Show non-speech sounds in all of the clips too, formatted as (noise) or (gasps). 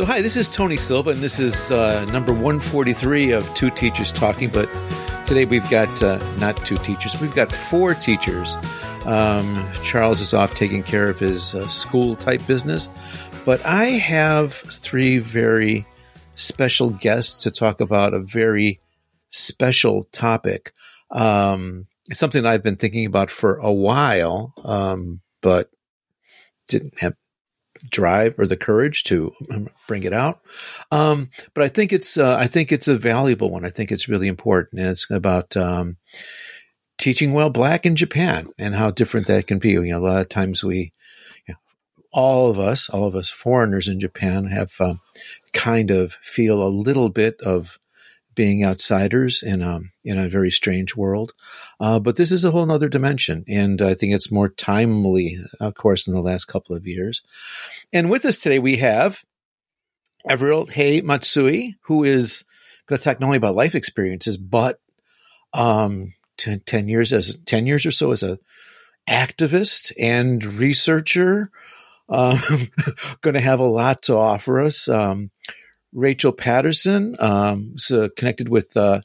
So, hi, this is Tony Silva, and this is uh, number 143 of Two Teachers Talking. But today we've got uh, not two teachers, we've got four teachers. Um, Charles is off taking care of his uh, school type business, but I have three very special guests to talk about a very special topic. Um, it's something I've been thinking about for a while, um, but didn't have drive or the courage to bring it out. Um, but I think it's uh, I think it's a valuable one. I think it's really important, and it's about um, teaching well black in Japan and how different that can be. You know, a lot of times we, you know, all of us, all of us foreigners in Japan have um, kind of feel a little bit of being outsiders in a in a very strange world. Uh, but this is a whole other dimension, and I think it's more timely, of course, in the last couple of years. And with us today, we have Everett Hey Matsui, who is going to talk not only about life experiences, but um, 10, 10 years as 10 years or so as a activist and researcher. Um, (laughs) going to have a lot to offer us. Um, Rachel Patterson, um, is, uh, connected with uh,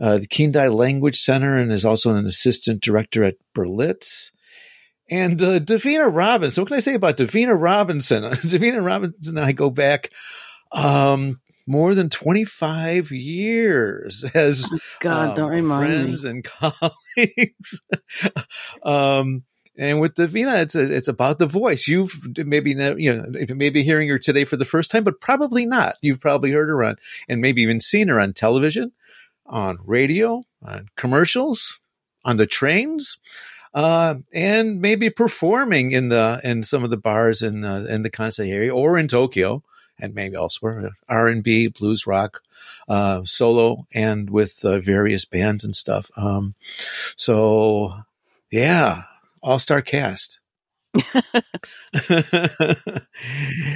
uh, the Kindai Language Center and is also an assistant director at Berlitz. And uh, Davina Robinson, what can I say about Davina Robinson? (laughs) Davina Robinson and I go back um, more than 25 years as oh, God, um, don't remind friends me. and (laughs) colleagues. (laughs) um, and with Davina, it's a, it's about the voice. You've maybe you know maybe hearing her today for the first time, but probably not. You've probably heard her on and maybe even seen her on television, on radio, on commercials, on the trains, uh, and maybe performing in the in some of the bars in the, in the Kansai area or in Tokyo and maybe elsewhere. R and B, blues rock, uh, solo, and with uh, various bands and stuff. Um, so yeah all star cast. (laughs)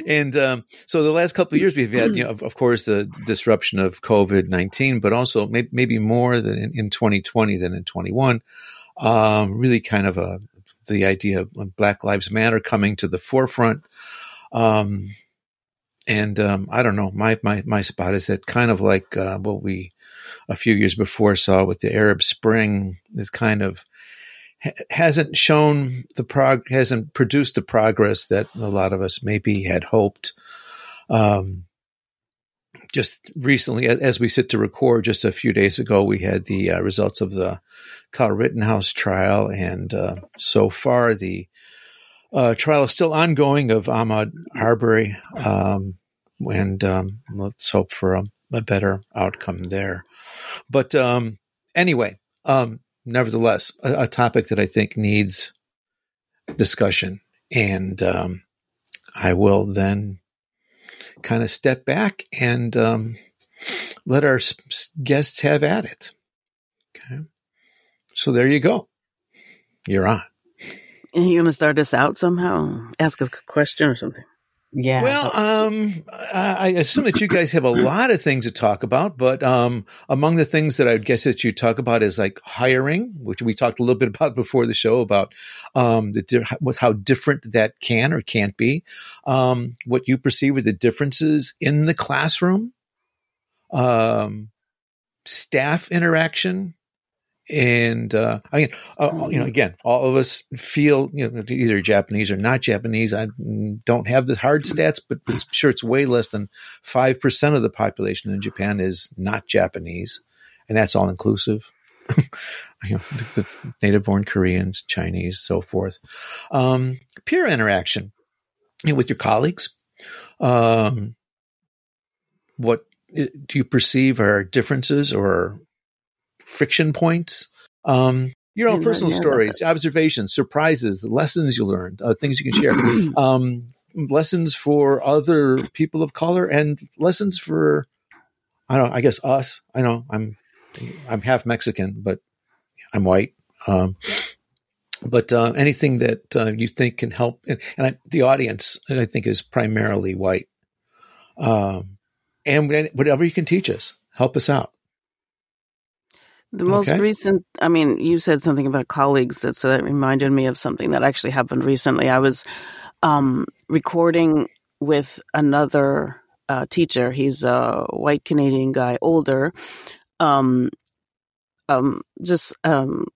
and um, so the last couple of years we've had, you know, of, of course, the disruption of COVID nineteen, but also may, maybe more than in, in, 2020 than in 21. Um, really, kind of a the idea of Black Lives Matter coming to the forefront. Um, and um, I don't know, my my my spot is that kind of like uh, what we a few years before saw with the Arab Spring is kind of hasn't shown the prog hasn't produced the progress that a lot of us maybe had hoped. Um, just recently, as we sit to record, just a few days ago, we had the uh, results of the Kyle Rittenhouse trial, and uh, so far the uh, trial is still ongoing of Ahmaud Arbery, um, and um, let's hope for a, a, better outcome there. But um, anyway, um, nevertheless, a, a, topic that I think needs discussion. And um, I will then kind of step back and um, let our guests have at it. Okay. So there you go. You're on. Are you going to start us out somehow? Ask us a question or something? Yeah. Well, um, I assume that you guys have a lot of things to talk about, but um, among the things that I would guess that you talk about is like hiring, which we talked a little bit about before the show about um, the how different that can or can't be, um, what you perceive are the differences in the classroom, um, staff interaction, and uh, I mean, uh, you know, again, all of us feel you know either Japanese or not Japanese. I don't have the hard stats, but I'm sure it's way less than five percent of the population in Japan is not Japanese, and that's all inclusive. (laughs) you know, the, the native-born Koreans, Chinese, so forth. Um, peer interaction you know, with your colleagues. Um, what do you perceive are differences or friction points. Um, your own personal stories, observations, surprises, lessons you learned, uh, things you can share, (clears throat) um, lessons for other people of color, and lessons for I don't. know, I guess us. I know I'm I'm half Mexican, but I'm white. Um, but uh, anything that uh, you think can help, and, and I, the audience, I think, is primarily white. Um, and whatever you can teach us, help us out. The most okay. recent, I mean, you said something about colleagues that so that reminded me of something that actually happened recently. I was um, recording with another uh, teacher. He's a white Canadian guy, older. Um, um, just um,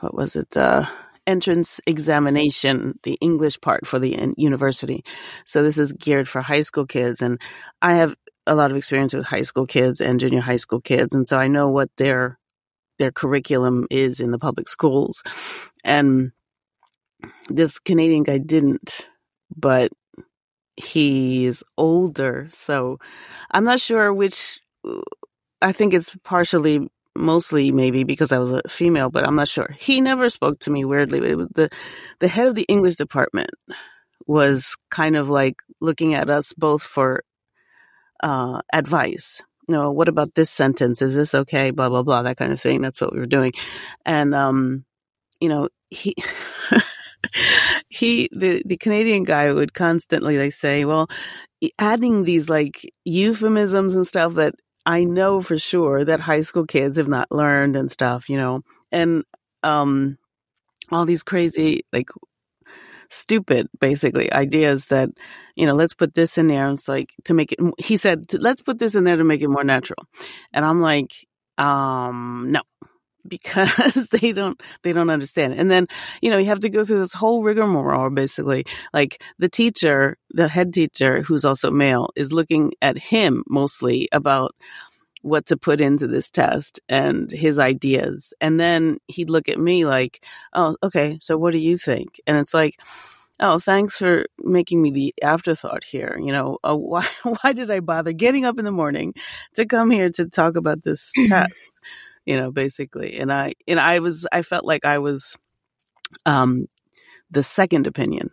what was it? Uh, entrance examination, the English part for the university. So this is geared for high school kids, and I have a lot of experience with high school kids and junior high school kids, and so I know what their their curriculum is in the public schools. And this Canadian guy didn't, but he's older, so I'm not sure which. I think it's partially mostly maybe because I was a female, but I'm not sure. He never spoke to me weirdly. The the head of the English department was kind of like looking at us both for uh, advice. Know, what about this sentence? Is this okay? Blah blah blah. That kind of thing. That's what we were doing, and um, you know, he. (laughs) he the the Canadian guy would constantly like say, well, adding these like euphemisms and stuff that I know for sure that high school kids have not learned and stuff, you know, and um, all these crazy, like, stupid, basically, ideas that, you know, let's put this in there. And it's like to make it, he said, let's put this in there to make it more natural. And I'm like, um, no, (laughs) because they don't they don't understand. And then, you know, you have to go through this whole rigmarole basically. Like the teacher, the head teacher who's also male is looking at him mostly about what to put into this test and his ideas. And then he'd look at me like, "Oh, okay, so what do you think?" And it's like, "Oh, thanks for making me the afterthought here. You know, uh, (laughs) why why did I bother getting up in the morning to come here to talk about this (laughs) test?" you know, basically. And I, and I was, I felt like I was, um, the second opinion.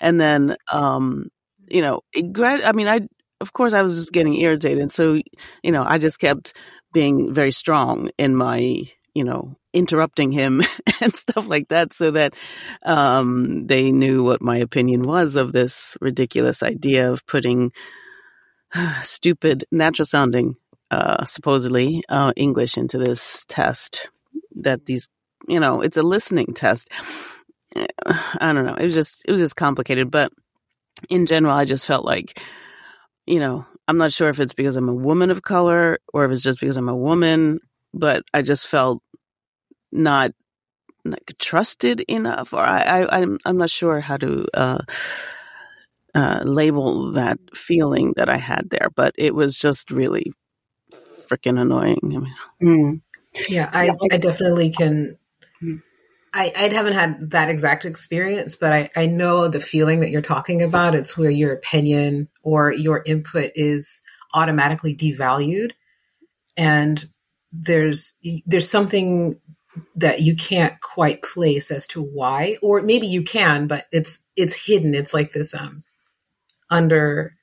And then, um, you know, I mean, I, of course I was just getting irritated. So, you know, I just kept being very strong in my, you know, interrupting him (laughs) and stuff like that so that um, they knew what my opinion was of this ridiculous idea of putting (sighs) stupid natural sounding uh, supposedly uh, English into this test. That these, you know, it's a listening test. (sighs) I don't know. It was just it was just complicated, but in general, I just felt like, you know, I'm not sure if it's because I'm a woman of color or if it's just because I'm a woman, but I just felt not like trusted enough, or I, I I'm I'm not sure how to. Uh, uh, label that feeling that I had there, but it was just really freaking annoying. Mm. Yeah, I, I definitely can. I, I haven't had that exact experience, but I, I know the feeling that you're talking about. It's where your opinion or your input is automatically devalued. And there's there's something that you can't quite place as to why or maybe you can but it's it's hidden it's like this um under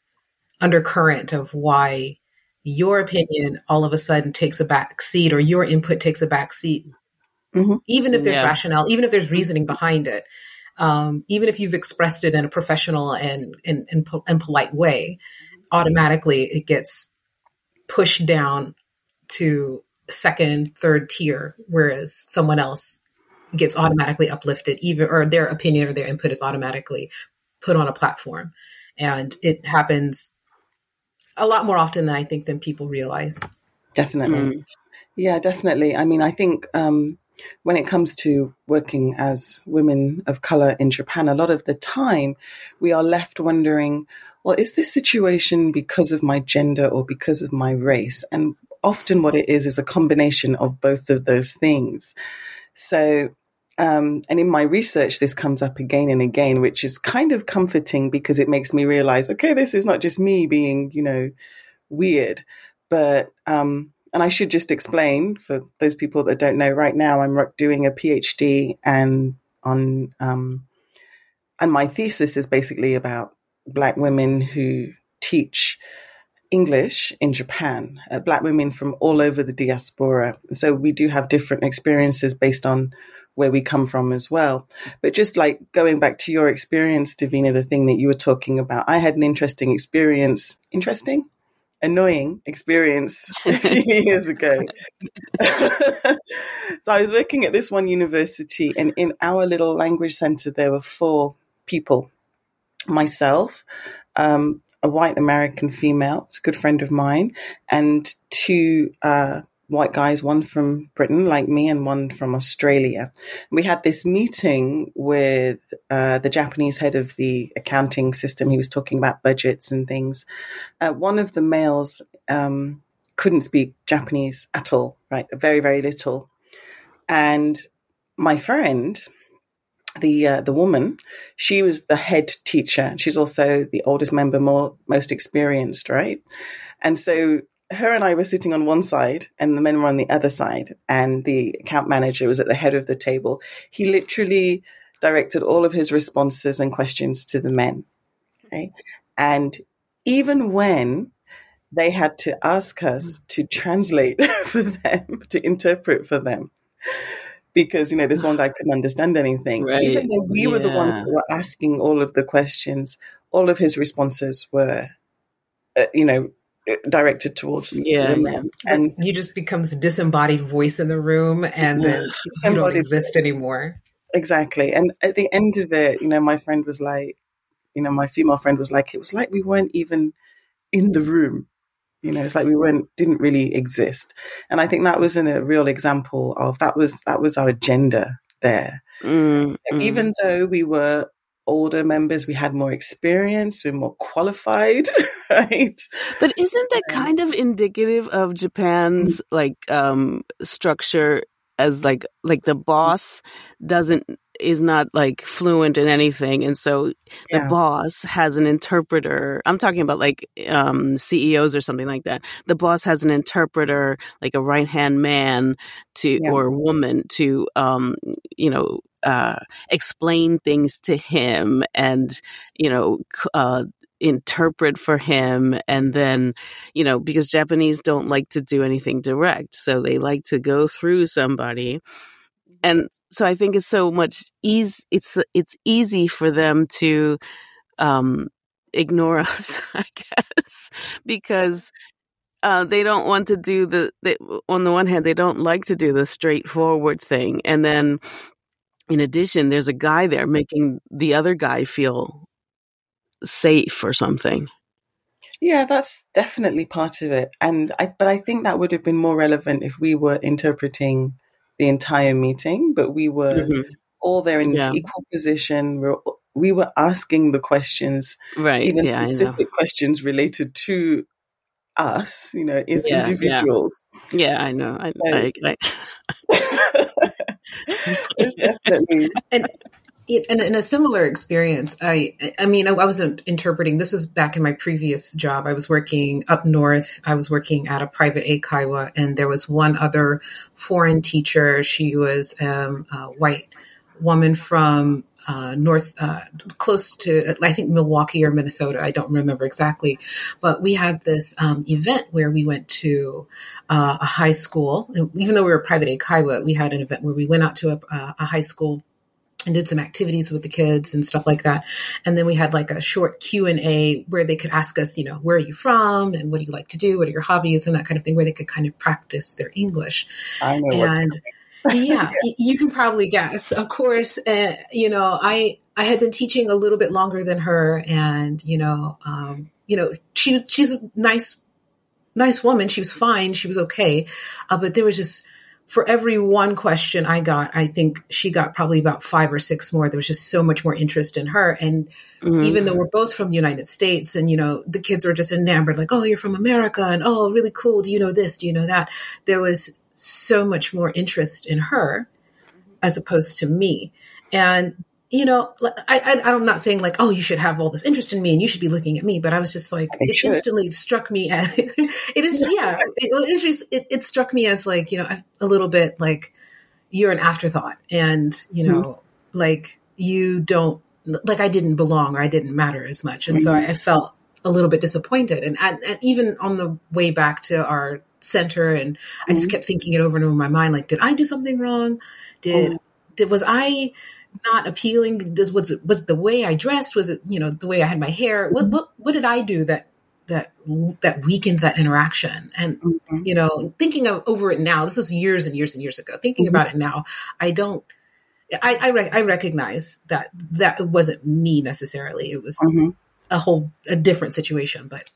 undercurrent of why your opinion all of a sudden takes a back seat or your input takes a back seat. Mm-hmm. Even if there's yeah. rationale, even if there's reasoning behind it, um, even if you've expressed it in a professional and, and, and, and polite way, automatically it gets pushed down to second, third tier, whereas someone else gets automatically uplifted, even or their opinion or their input is automatically put on a platform. And it happens a lot more often than I think than people realize. Definitely. Mm. Yeah, definitely. I mean, I think um, when it comes to working as women of color in Japan, a lot of the time we are left wondering, well, is this situation because of my gender or because of my race? And often what it is is a combination of both of those things. So um, and in my research, this comes up again and again, which is kind of comforting because it makes me realize, okay, this is not just me being, you know, weird, but, um, and I should just explain for those people that don't know right now, I'm doing a PhD and on, um, and my thesis is basically about black women who teach English in Japan, uh, black women from all over the diaspora. So we do have different experiences based on where we come from as well. But just like going back to your experience, Davina, the thing that you were talking about, I had an interesting experience. Interesting? Annoying experience (laughs) a few years ago. (laughs) so I was working at this one university, and in our little language center, there were four people myself, um, a white American female, it's a good friend of mine, and two uh, white guys, one from Britain, like me, and one from Australia. We had this meeting with uh, the Japanese head of the accounting system. He was talking about budgets and things. Uh, one of the males um, couldn't speak Japanese at all, right? Very, very little. And my friend, the uh, the woman, she was the head teacher. She's also the oldest member, more most experienced, right? And so her and I were sitting on one side and the men were on the other side. And the account manager was at the head of the table. He literally directed all of his responses and questions to the men. Okay. And even when they had to ask us to translate (laughs) for them, to interpret for them, because, you know, this one guy couldn't understand anything. Right. Even though we yeah. were the ones that were asking all of the questions, all of his responses were, uh, you know, directed towards yeah, women. And you just become this disembodied voice in the room and yeah, then you don't exist anymore. Exactly. And at the end of it, you know, my friend was like, you know, my female friend was like, it was like we weren't even in the room. You know, it's like we weren't didn't really exist. And I think that was in a real example of that was that was our agenda there. Mm, Even though we were older members, we had more experience, we are more qualified, (laughs) right? But isn't that kind of indicative of Japan's like um structure as like like the boss doesn't is not like fluent in anything and so yeah. the boss has an interpreter i'm talking about like um ceos or something like that the boss has an interpreter like a right hand man to yeah. or woman to um you know uh, explain things to him and you know uh, interpret for him and then you know because japanese don't like to do anything direct so they like to go through somebody and so i think it's so much easy it's it's easy for them to um ignore (laughs) us i guess because uh, they don't want to do the, they, on the one hand, they don't like to do the straightforward thing. And then in addition, there's a guy there making the other guy feel safe or something. Yeah, that's definitely part of it. And I, but I think that would have been more relevant if we were interpreting the entire meeting, but we were mm-hmm. all there in yeah. equal position. We're, we were asking the questions, right? Even yeah, specific questions related to us, you know, as yeah, individuals. Yeah. yeah. I know. I, so, I, I (laughs) definitely. (laughs) And, and in a similar experience, I, I mean, I, wasn't interpreting. This was back in my previous job. I was working up north. I was working at a private eikaiwa, and there was one other foreign teacher. She was um, a white woman from uh, north, uh, close to, I think Milwaukee or Minnesota. I don't remember exactly. But we had this um, event where we went to uh, a high school. Even though we were private eikaiwa, we had an event where we went out to a, a high school and did some activities with the kids and stuff like that and then we had like a short q&a where they could ask us you know where are you from and what do you like to do what are your hobbies and that kind of thing where they could kind of practice their english I know and yeah, you can probably guess. Of course, uh, you know, I I had been teaching a little bit longer than her, and you know, um, you know, she she's a nice nice woman. She was fine. She was okay, uh, but there was just for every one question I got, I think she got probably about five or six more. There was just so much more interest in her. And mm-hmm. even though we're both from the United States and, you know, the kids were just enamored, like, oh, you're from America and oh, really cool. Do you know this? Do you know that? There was so much more interest in her as opposed to me. And you know, I, I, am not saying like, oh, you should have all this interest in me and you should be looking at me, but I was just like, it should. instantly struck me as (laughs) it is, yeah, (laughs) it, it, it, it, struck me as like, you know, a, little bit like you're an afterthought and, you know, mm-hmm. like you don't, like I didn't belong or I didn't matter as much. And mm-hmm. so I, I, felt a little bit disappointed. And, and, and even on the way back to our center and mm-hmm. I just mm-hmm. kept thinking it over and over in my mind like did I do something wrong did oh. did was I not appealing this was it was the way I dressed was it you know the way I had my hair what mm-hmm. what what did I do that that that weakened that interaction and mm-hmm. you know thinking of over it now this was years and years and years ago thinking mm-hmm. about it now I don't I I, I, recognize that that wasn't me necessarily it was mm-hmm. a whole a different situation. But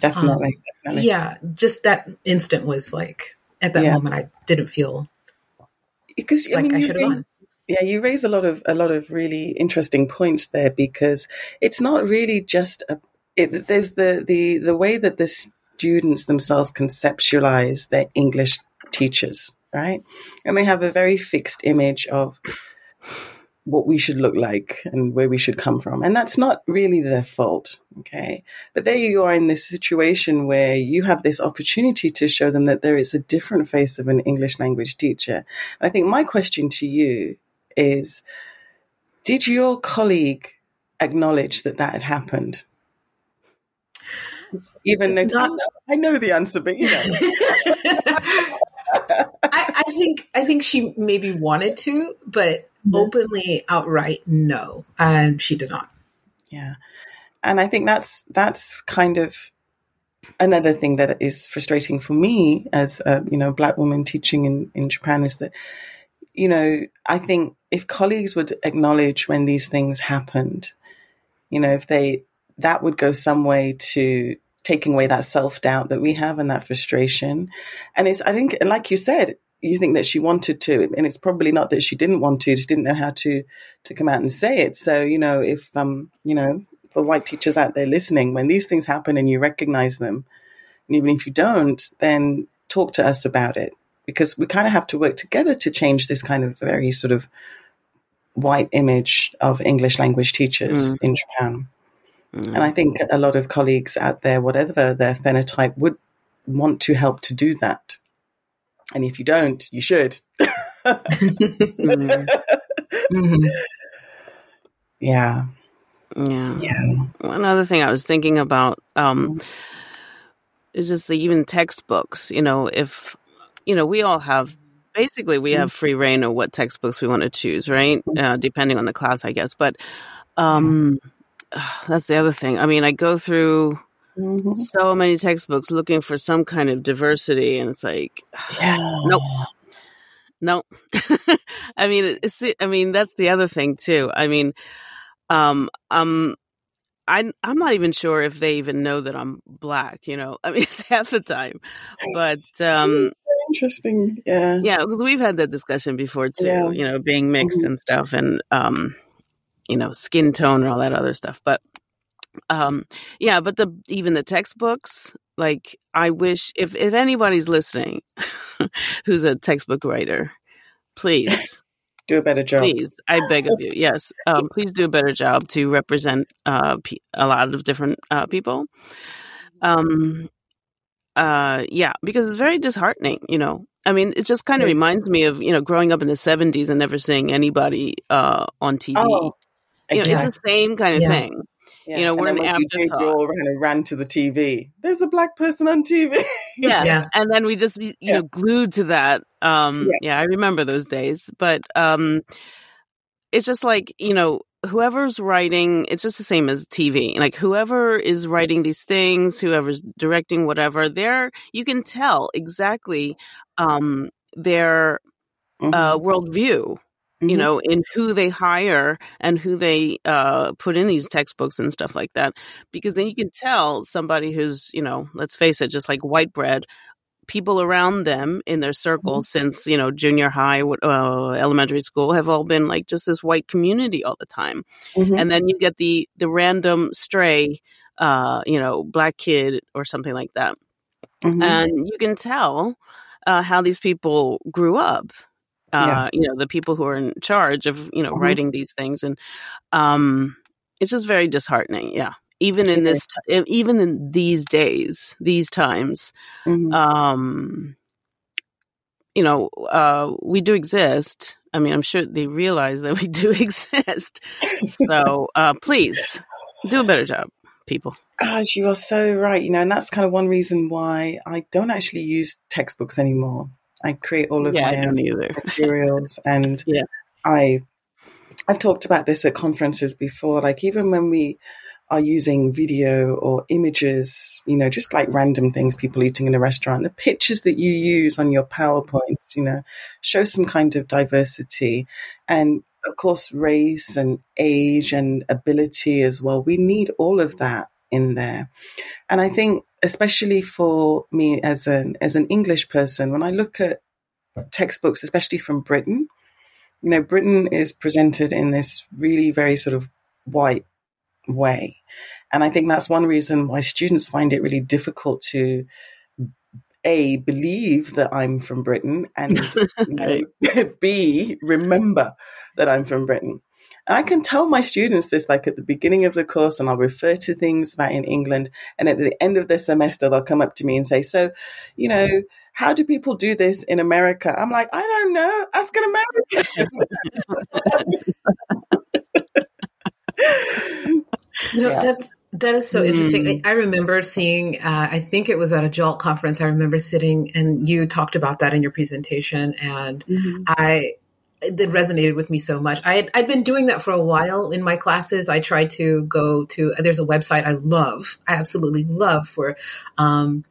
definitely, um, definitely. yeah, just that instant was like at that yeah. moment I didn't feel because like I, mean, I should have gone. Yeah, you raise a lot of a lot of really interesting points there because it's not really just a. It, there's the the the way that the students themselves conceptualize their English teachers, right? And they have a very fixed image of what we should look like and where we should come from. And that's not really their fault. Okay. But there you are in this situation where you have this opportunity to show them that there is a different face of an English language teacher. I think my question to you is, did your colleague acknowledge that that had happened? Even though not, I know the answer, but you know. (laughs) (laughs) I, I think I think she maybe wanted to, but openly outright no. And she did not. Yeah. And i think that's that's kind of another thing that is frustrating for me as a you know black woman teaching in in japan is that you know i think if colleagues would acknowledge when these things happened you know if they that would go some way to taking away that self doubt that we have and that frustration and it's i think like you said you think that she wanted to, and it's probably not that she didn't want to, just didn't know how to to come out and say it. So you know, if um, you know, for white teachers out there listening, when these things happen and you recognize them, and even if you don't, then talk to us about it because we kind of have to work together to change this kind of very sort of white image of English language teachers mm. in Japan. Mm. And I think a lot of colleagues out there, whatever their phenotype, would want to help to do that. And if you don't, you should. (laughs) mm-hmm. Yeah. Yeah. Yeah. One other thing I was thinking about um, mm-hmm. is just the even textbooks. You know, if, you know, we all have basically we have free reign of what textbooks we want to choose, right? Mm-hmm. Uh, depending on the class, I guess. But um, (sighs) that's the other thing. I mean, I go through Mm-hmm. So many textbooks looking for some kind of diversity, and it's like, (sighs) yeah. nope, nope. (laughs) I mean, it's. I mean, that's the other thing too. I mean, um, um, I, I'm not even sure if they even know that I'm black. You know, (laughs) I mean, it's half the time, but um, so interesting. Yeah, yeah, because we've had that discussion before too. Yeah. You know, being mixed mm-hmm. and stuff, and um, you know, skin tone and all that other stuff. But um yeah but the even the textbooks like i wish if if anybody's listening (laughs) who's a textbook writer please (laughs) do a better job. please i beg of you yes um please do a better job to represent uh a lot of different uh people. Um uh yeah because it's very disheartening you know? I mean it just kind of reminds me of you know growing up in the 70s and never seeing anybody uh on tv oh, you know, it's the same kind of yeah. thing yeah. You know, we're an afterthought. You all ran, ran to the TV. There's a black person on TV. (laughs) yeah. yeah. And then we just, you yeah. know, glued to that. Um, yeah. yeah, I remember those days. But um, it's just like, you know, whoever's writing, it's just the same as TV. Like whoever is writing these things, whoever's directing whatever, there you can tell exactly um, their mm-hmm. uh, worldview mm-hmm. you know, in who they hire and who they uh, put in these textbooks and stuff like that. Because then you can tell somebody who's, you know, let's face it, just like white bread, people around them in their circle mm-hmm. since, you know, junior high, uh, elementary school have all been like just this white community all the time. Mm-hmm. And then you get the, the random stray, uh, you know, black kid or something like that. Mm-hmm. And you can tell uh, how these people grew up uh, yeah. you know, the people who are in charge of, you know, mm-hmm. writing these things. And um, it's just very disheartening. Yeah. Even in this, t- even in these days, these times, mm-hmm. um, you know, uh, we do exist. I mean, I'm sure they realize that we (laughs) do exist. so uh, please do a better job, people. Gosh, you are so right. You know, and that's kind of one reason why I don't actually use textbooks anymore. I create all of yeah, my own (laughs) materials, and yeah. I I've talked about this at conferences before. Like even when we are using video or images, you know, just like random things, people eating in a restaurant, the pictures that you use on your PowerPoints, you know, show some kind of diversity. And of course, race and age and ability as well. We need all of that in there. And I think, especially for me as an as an English person, when I look at textbooks, especially from Britain, you know, Britain is presented in this really very sort of white way. And I think that's one reason why students find it really difficult to a believe that I'm from Britain and (laughs) you know, (laughs) b remember that I'm from Britain. And I can tell my students this like at the beginning of the course, and I'll refer to things about in England. And at the end of the semester, they'll come up to me and say, "So, you know, how do people do this in America?" I'm like, "I don't know. Ask an American." (laughs) you know, yeah. that's that is so mm. interesting. I remember seeing, uh, I think it was at a JALT conference. I remember sitting and you talked about that in your presentation, and mm-hmm. I it resonated with me so much. I had, I'd been doing that for a while in my classes. I tried to go to there's a website I love, I absolutely love for um,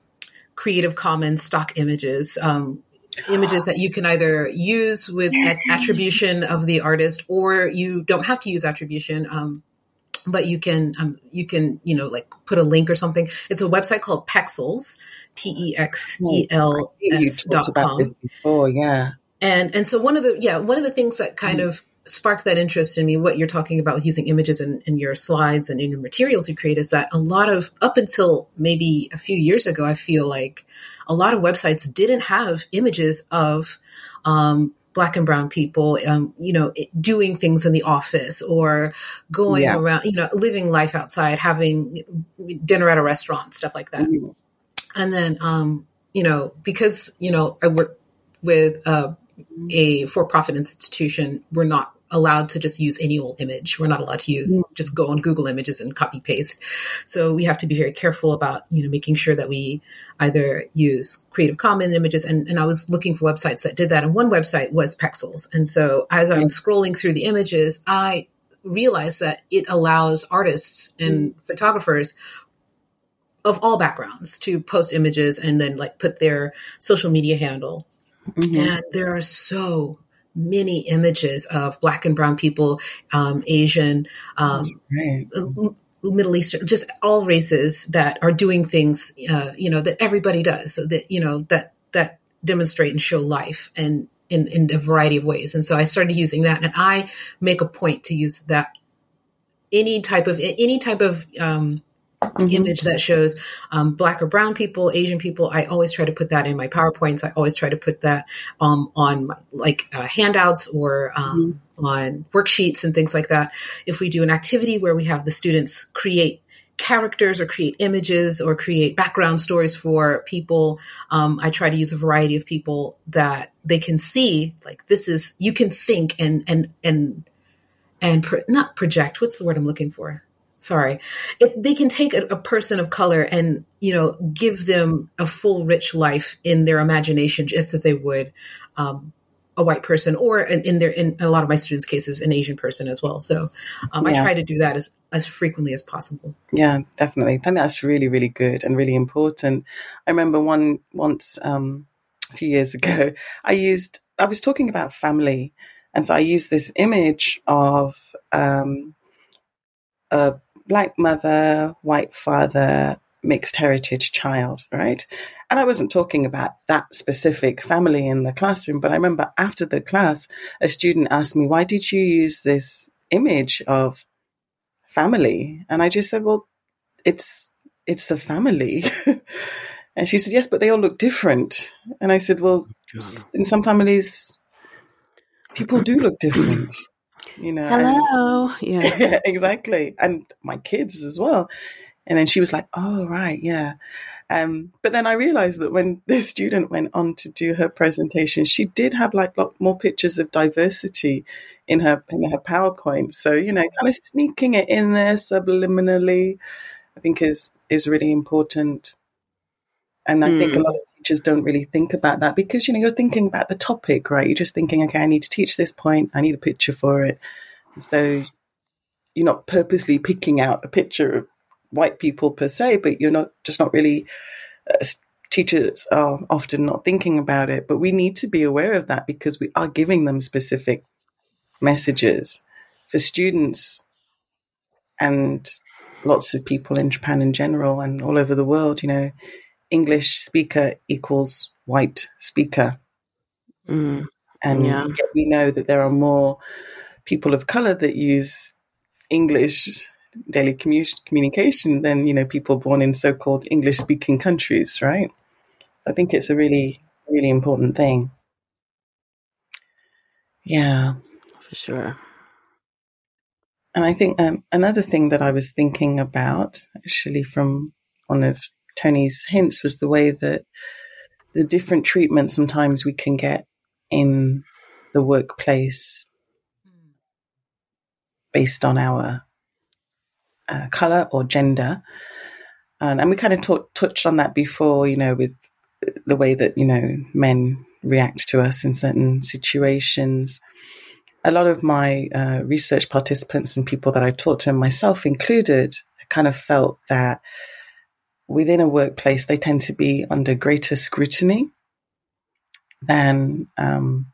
Creative Commons stock images. Um, images that you can either use with attribution of the artist or you don't have to use attribution um, but you can um, you can you know like put a link or something. It's a website called Pexels, P E X E L S dot com. Before, yeah. And and so one of the yeah one of the things that kind mm. of sparked that interest in me what you're talking about with using images in, in your slides and in your materials you create is that a lot of up until maybe a few years ago i feel like a lot of websites didn't have images of um, black and brown people, um, you know, doing things in the office or going yeah. around, you know, living life outside, having dinner at a restaurant, stuff like that. Mm-hmm. And then, um, you know, because, you know, I work with uh, a for profit institution, we're not allowed to just use any old image. We're not allowed to use mm. just go on Google Images and copy paste. So we have to be very careful about you know making sure that we either use Creative Commons images. And, and I was looking for websites that did that, and one website was Pexels. And so as I'm scrolling through the images, I realized that it allows artists and mm. photographers of all backgrounds to post images and then like put their social media handle. Mm-hmm. And there are so many images of black and brown people, um, Asian, um, right. Middle Eastern, just all races that are doing things, uh, you know, that everybody does, so that you know that that demonstrate and show life and in in a variety of ways. And so I started using that, and I make a point to use that any type of any type of um, mm-hmm. image that shows um, black or brown people, Asian people. I always try to put that in my PowerPoints. I always try to put that um, on my, like uh, handouts or um, mm-hmm. on worksheets and things like that. If we do an activity where we have the students create characters or create images or create background stories for people. Um, I try to use a variety of people that they can see, like this is you can think and and and and pro- not project. What's the word I'm looking for? Sorry. It, they can take a, a, person of color and you know give them a full rich life in their imagination just as they would um, a white person or in, in, their in a lot of my students cases an asian person as well. So um, yeah. i try to do that as as frequently as possible. Yeah definitely. I think that's really really good and really important. I remember one once um, a few years ago (laughs) i used i was talking about family. And so i used this image of um, a black mother, white father, mixed heritage child, right? And I wasn't talking about that specific family in the classroom, but I remember after the class, a student asked me, why did you use this image of family? And I just said, well, it's, it's a family. (laughs) and she said, yes, but they all look different. And I said, well, in some families, people do look different you know hello and, (laughs) yeah exactly and my kids as well and then she was like oh right yeah um, but then I realized that when (laughs) this student went on to do her presentation, she did have like lot more pictures of diversity in her in her PowerPoint. So you know, kind of sneaking it in there subliminally, I think is is really important. And I mm. think a hmm. lot of teachers don't really think about that because, you know, you're thinking about the topic, right? You're just thinking, okay, I need to teach this point. I need a picture for it. So you're not purposely picking out a picture of white people per se, but you're not just not really, uh, teachers are often not thinking about it. But we need to be aware of that because we are giving them specific messages for students and lots of people in Japan in general and all over the world, you know, English speaker equals white speaker. Mm, and yeah. we know that there are more people of color that use English daily commu- communication than, you know, people born in so called English speaking countries, right? I think it's a really, really important thing. Yeah. For sure. And I think um, another thing that I was thinking about, actually, from one of Tony's hints, was the way that the different treatment sometimes we can get in the workplace based on our uh, color or gender. And, and we kind of talk, touched on that before, you know, with the way that, you know, men react to us in certain situations a lot of my uh, research participants and people that I talked to, and myself included, kind of felt that within a workplace, they tend to be under greater scrutiny than um,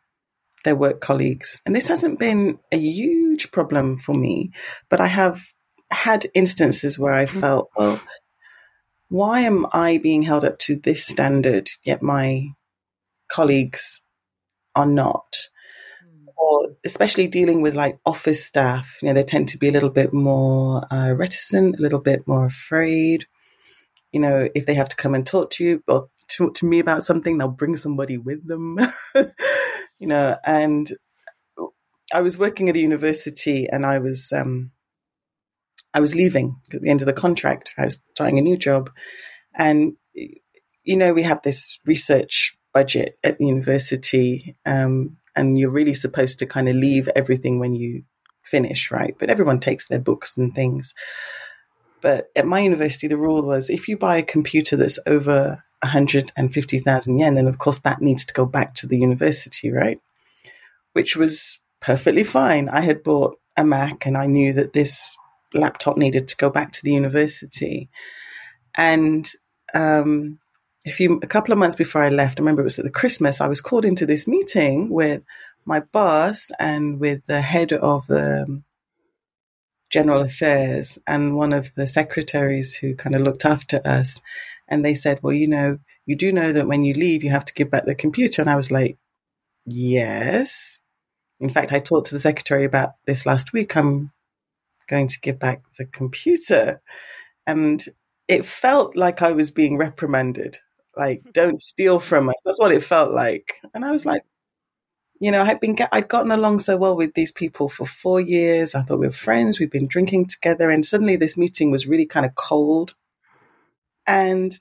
their work colleagues. And this hasn't been a huge problem for me, but I have had instances where I mm-hmm. felt, well, why am I being held up to this standard, yet my colleagues are not? or especially dealing with like office staff, you know, they tend to be a little bit more uh, reticent, a little bit more afraid. You know, if they have to come and talk to you or talk to me about something, they'll bring somebody with them. (laughs) you know, and I was working at a university and I was um, I was leaving at the end of the contract. I was starting a new job, and you know, we have this research budget at the university. Um, and you're really supposed to kind of leave everything when you finish, right? But everyone takes their books and things. But at my university, the rule was if you buy a computer that's over 150,000 yen, then of course that needs to go back to the university, right? Which was perfectly fine. I had bought a Mac and I knew that this laptop needed to go back to the university. And um, a few a couple of months before I left, I remember it was at the Christmas, I was called into this meeting with my boss and with the head of um, general affairs and one of the secretaries who kind of looked after us. And they said, Well, you know, you do know that when you leave, you have to give back the computer. And I was like, Yes. In fact, I talked to the secretary about this last week. I'm going to give back the computer. And it felt like I was being reprimanded like don't steal from us that's what it felt like and i was like you know i'd been i'd gotten along so well with these people for four years. I thought we were friends. We'd been drinking together. And suddenly this meeting was really kind of cold. And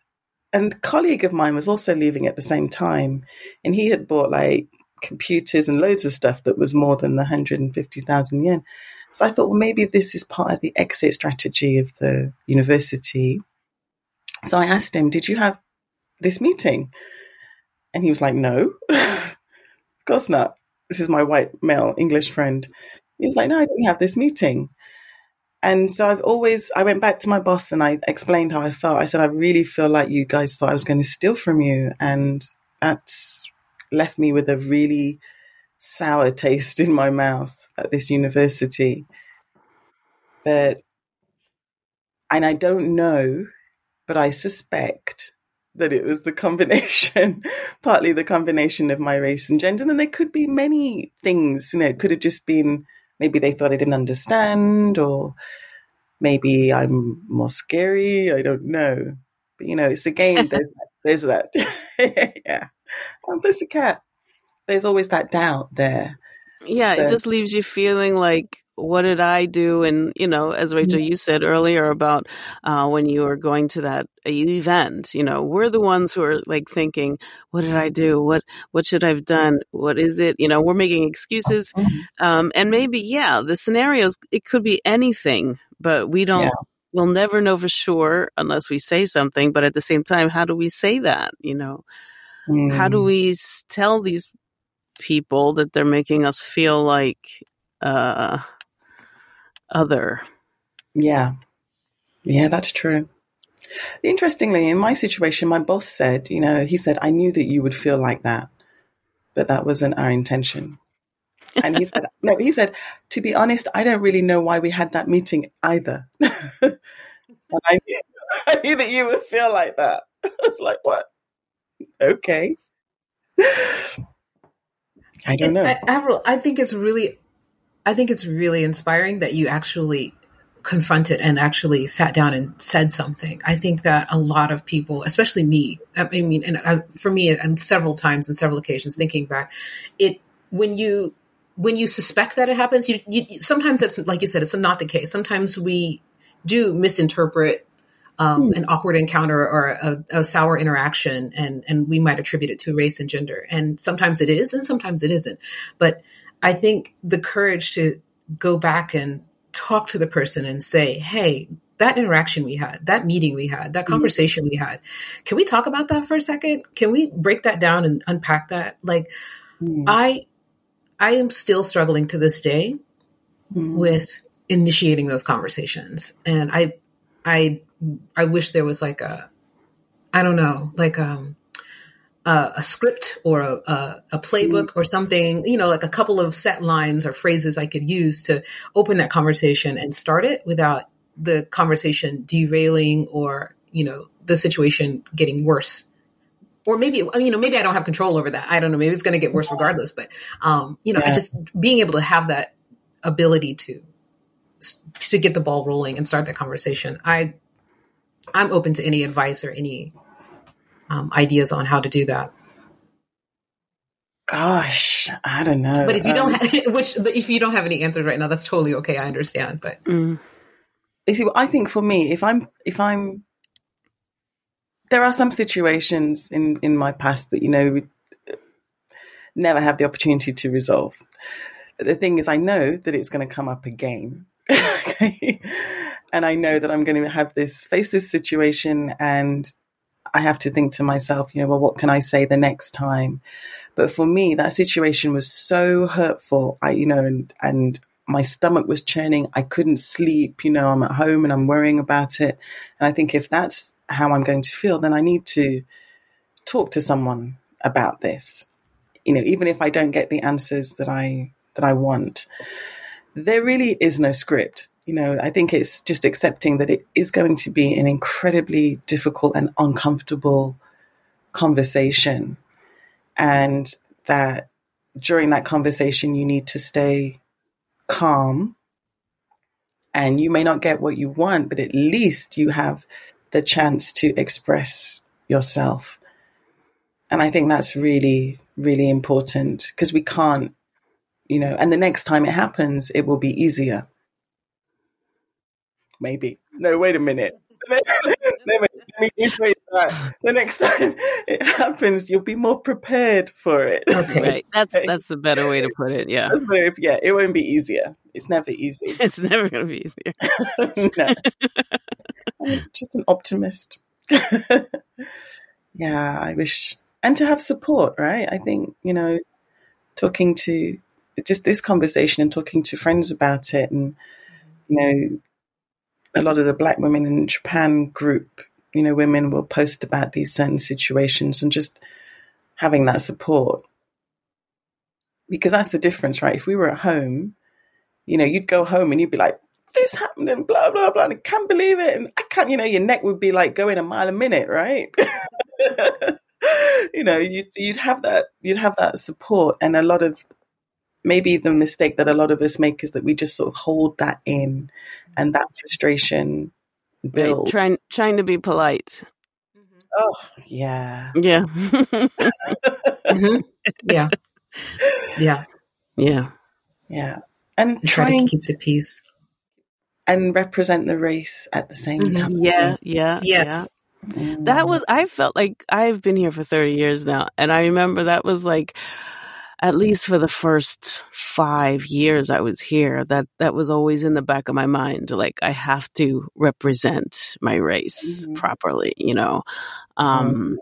and a colleague of mine was also leaving at the same time. And he had bought like computers and loads of stuff that was more than the 150,000 yen. So I thought, well, maybe this is part of the exit strategy of the university. So I asked him, Did you have this meeting? And he was like, no, (laughs) course not. This is my white male English friend. He was like, no, I didn't have this meeting. And so I've always, I went back to my boss and I explained how I felt. I said, I really feel like you guys thought I was going to steal from you. And that's left me with a really sour taste in my mouth at this university. But, and I don't know, but I suspect that it was the combination, (laughs) partly the combination of my race and gender. And there could be many things, you know, it could have just been maybe they thought I didn't understand, or maybe I'm more scary. I don't know. But, you know, it's again, (laughs) there's that, there's that. (laughs) yeah. Oh, there's a cat. There's always that doubt there. Yeah, it just leaves you feeling like what did I do? And, you know, as Rachel, you said earlier about uh, when you were going to that event, you know, we're the ones who are like thinking, what did I do? What, what should I have done? What is it? You know, we're making excuses. Mm-hmm. Um, and maybe, yeah, the scenarios, it could be anything, but we don't, yeah. we'll never know for sure unless we say something. But at the same time, how do we say that? You know, mm. how do mm. we tell these people that they're making us feel like, uh, other. Yeah. Yeah, that's true. Interestingly, in my situation, my boss said, you know, he said, I knew that you would feel like that, but that wasn't our intention. and he said, (laughs) no, he said, to be honest, I don't really know why we had that meeting either. (laughs) and I knew, (laughs) I knew that you would feel like that. I was like, what? Okay. I don't know. I, Avril, I think it's really, I think it's really inspiring that you actually confronted and actually sat down and said something. I think that a lot of people, especially me, I mean, and I, for me, and several times and several occasions, thinking back, it when you when you suspect that it happens, you, you sometimes it's like you said, it's not the case. Sometimes we do misinterpret um, hmm. an awkward encounter or a, a, sour interaction, and and we might attribute it to race and gender. And sometimes it is, and sometimes it isn't. But I think the courage to go back and talk to the person and say, "Hey, that interaction we had, that meeting we had, that hmm. conversation mm-hmm. we had, can we talk about that for a second? Can we break that down and unpack that?" Like, mm-hmm. I I am still struggling to this day mm-hmm. with initiating those conversations. And I I I wish there was like a I don't know, like um a, a script or a, a, a playbook mm-hmm. or something, you know, like a couple of set lines or phrases I could use to open that conversation and start it without the conversation derailing or, you know, the situation getting worse or maybe you know maybe I don't have control over that. I don't know. Maybe it's going to get worse regardless. But um, you know, yeah. Just being able to have that ability to to get the ball rolling and start that conversation. I I'm open to any advice or any um, ideas on how to do that. Gosh, I don't know. But if you um, don't, have, (laughs) which but if you don't have any answers right now, that's totally okay. I understand. But mm. you see, I think for me, if I'm if I'm there are some situations in in my past that you know we never have the opportunity to resolve. But the thing is, I know that it's going to come up again. (laughs) okay? (laughs) And I know that I'm going to have this face this situation, and I have to think to myself, you know, well, what can I say the next time? But for me, that situation was so hurtful. I, you know, and and my stomach was churning. I couldn't sleep. You know, I'm at home and I'm worrying about it. And I think if that's how I'm going to feel, then I need to talk to someone about this. You know, even if I don't get the answers that I that I want, there really is no script. You know, I think it's just accepting that it is going to be an incredibly difficult and uncomfortable conversation, and that during that conversation you need to stay calm and you may not get what you want, but at least you have the chance to express yourself. And I think that's really, really important because we can't, you know, and the next time it happens, it will be easier. Maybe. No, wait a minute. (laughs) the next time (laughs) it happens, you'll be more prepared for it. Okay, right. That's (laughs) that's a better way to put it. Yeah, that's better, yeah. It won't be easier. It's never easy. It's never going to be easier. no, I'm just an optimist. yeah, I wish, and to have support. Right, I think you know, talking to just this conversation and talking to friends about it, and you know, a lot of the Black women in Japan group you know, women will post about these certain situations and just having that support. Because that's the difference, right? If we were at home, you know, you'd go home and you'd be like, this happened and blah, blah, blah. And I can't believe it. And I can't, you know, your neck would be like going a mile a minute, right? (laughs) you know, you'd, you'd have that, you'd have that support. And a lot of, maybe the mistake that a lot of us make is that we just sort of hold that in and that frustration Right, trying trying to be polite. Mm-hmm. Oh yeah, yeah, (laughs) mm-hmm. yeah, yeah, yeah, yeah, and trying to keep the peace and represent the race at the same mm-hmm. time. Yeah, yeah, yes. Yeah. That was I felt like I've been here for 30 years now and I remember that was like at least for the first five years I was here, that that was always in the back of my mind. Like I have to represent my race mm-hmm. properly, you know. Um, mm-hmm.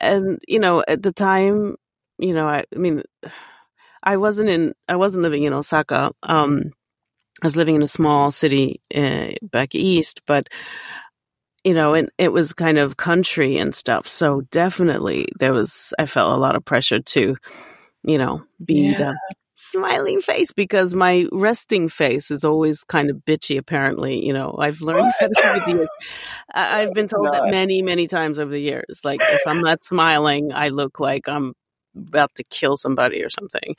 and you know, at the time, you know, I, I, mean, I wasn't in, I wasn't living in Osaka. Um, I was living in a small city uh, back east, but you know, and it was kind of country and stuff. So definitely there was, I felt a lot of pressure to you know, be yeah. the smiling face because my resting face is always kind of bitchy. Apparently, you know, I've learned (laughs) that over the years. (laughs) I've been told that many, many times over the years. Like if I'm not smiling, I look like I'm about to kill somebody or something,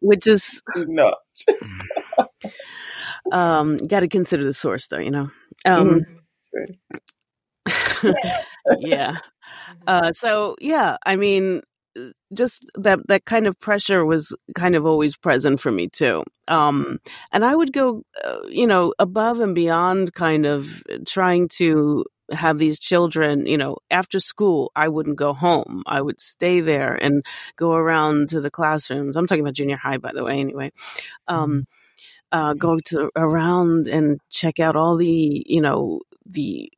which is not. (laughs) um, got to consider the source, though. You know. Um, mm-hmm. yeah. Uh, so yeah, I mean, just that that kind of pressure was kind of always present for me too. Um, and I would go, uh, you know, above and beyond, kind of trying to have these children, you know, after school, I wouldn't go home. I would stay there and go around to the classrooms. I'm talking about junior high, by the way, anyway. Um, mm-hmm. uh, go to around and check out all the, you know, the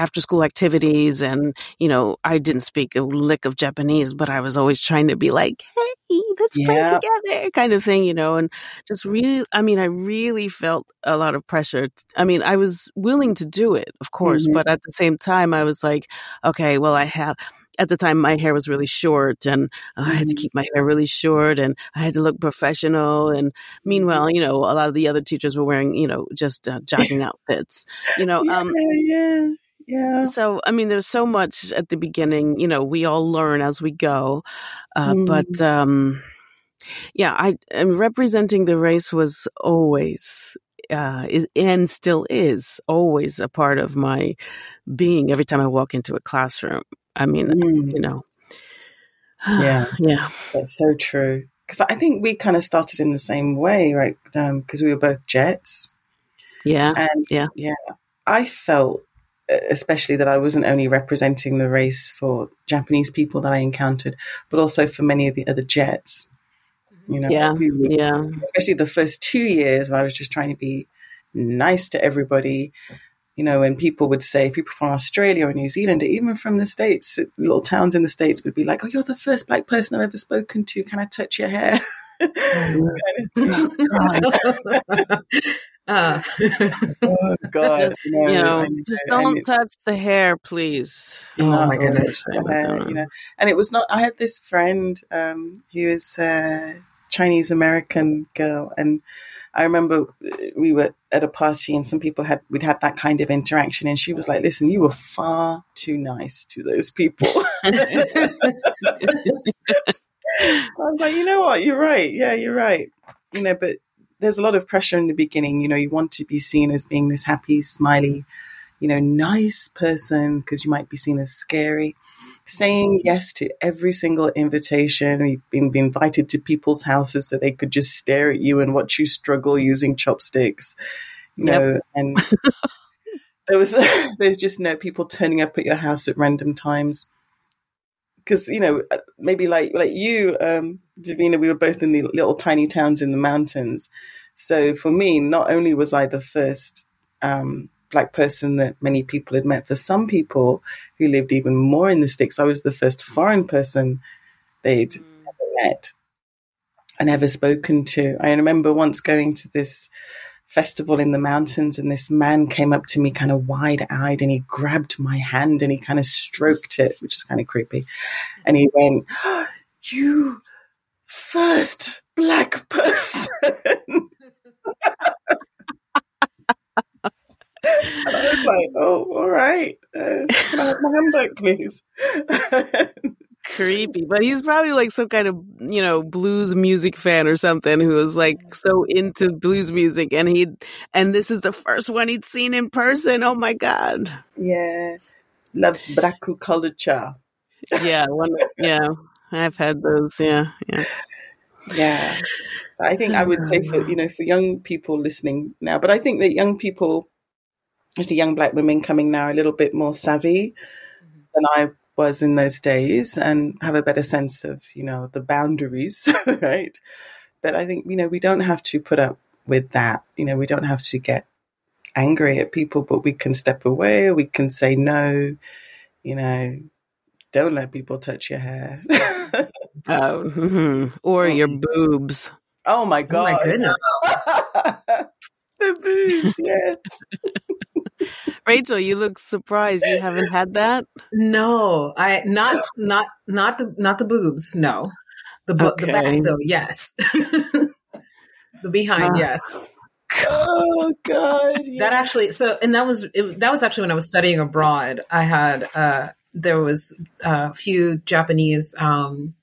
after school activities and you know i didn't speak a lick of japanese but i was always trying to be like hey let's yeah. play together kind of thing you know and just really i mean i really felt a lot of pressure i mean i was willing to do it of course mm-hmm. but at the same time i was like okay well i have at the time my hair was really short and uh, I had to mm-hmm. keep my hair really short and I had to look professional. And meanwhile, you know, a lot of the other teachers were wearing, you know, just uh, jogging outfits, you know. (laughs) Um, yeah, yeah. Yeah. So, I mean, there's so much at the beginning, you know, we all learn as we go. Uh, mm. But, um, yeah, I, am representing the race was always, uh, is, and still is always a part of my being every time I walk into a classroom. I mean, mm. you know. Yeah. (sighs) yeah. That's so true. Because I think we kind of started in the same way, right? Because um, we were both Jets. Yeah. And yeah. Yeah. I felt especially that I wasn't only representing the race for Japanese people that I encountered, but also for many of the other Jets. You know, yeah, yeah. Especially the first two years where I was just trying to be nice to everybody. You know, when people would say, people from Australia or New Zealand, or even from the States, little towns in the States would be like, Oh, you're the first black person I've ever spoken to. Can I touch your hair? Oh, (laughs) (laughs) (laughs) Uh. (laughs) oh (laughs) God! You know, just don't touch the hair, please. Oh, my goodness! Hair, you know, and it was not. I had this friend um, who was a Chinese American girl, and I remember we were at a party, and some people had we'd had that kind of interaction, and she was like, "Listen, you were far too nice to those people." (laughs) I was like, "You know what? You're right. Yeah, you're right. You know, but." There's a lot of pressure in the beginning. You know, you want to be seen as being this happy, smiley, you know, nice person because you might be seen as scary. Saying yes to every single invitation. You've been, been invited to people's houses so they could just stare at you and watch you struggle using chopsticks. You know, yep. and (laughs) there was (laughs) there's just no people turning up at your house at random times because you know maybe like like you um davina we were both in the little tiny towns in the mountains so for me not only was i the first um, black person that many people had met for some people who lived even more in the sticks i was the first foreign person they'd mm. ever met and ever spoken to i remember once going to this festival in the mountains and this man came up to me kind of wide eyed and he grabbed my hand and he kind of stroked it, which is kind of creepy. And he went, oh, (gasps) You first black person. (laughs) and I was like, Oh, all right. Uh, my hand back, please (laughs) creepy. But he's probably like some kind of, you know, blues music fan or something who was like so into blues music and he and this is the first one he'd seen in person. Oh my god. Yeah. Loves braku culture. yeah, (laughs) one yeah. I've had those, yeah, yeah. Yeah. I think I would say for you know, for young people listening now, but I think that young people especially young black women coming now a little bit more savvy mm-hmm. than I was in those days and have a better sense of, you know, the boundaries, (laughs) right? But I think, you know, we don't have to put up with that. You know, we don't have to get angry at people, but we can step away, we can say no, you know, don't let people touch your hair. oh, mm-hmm. or your (laughs) boobs. Oh my god. Oh my goodness. (laughs) the boobs, yes. Rachel, you look surprised. You haven't had that? No, I not not not the not the boobs. No, The, okay. the back, though, yes. (laughs) the behind, uh, yes. Oh God! Yeah. That actually, so, and that was it, that was actually when I was studying abroad. I had uh, there was a few Japanese um,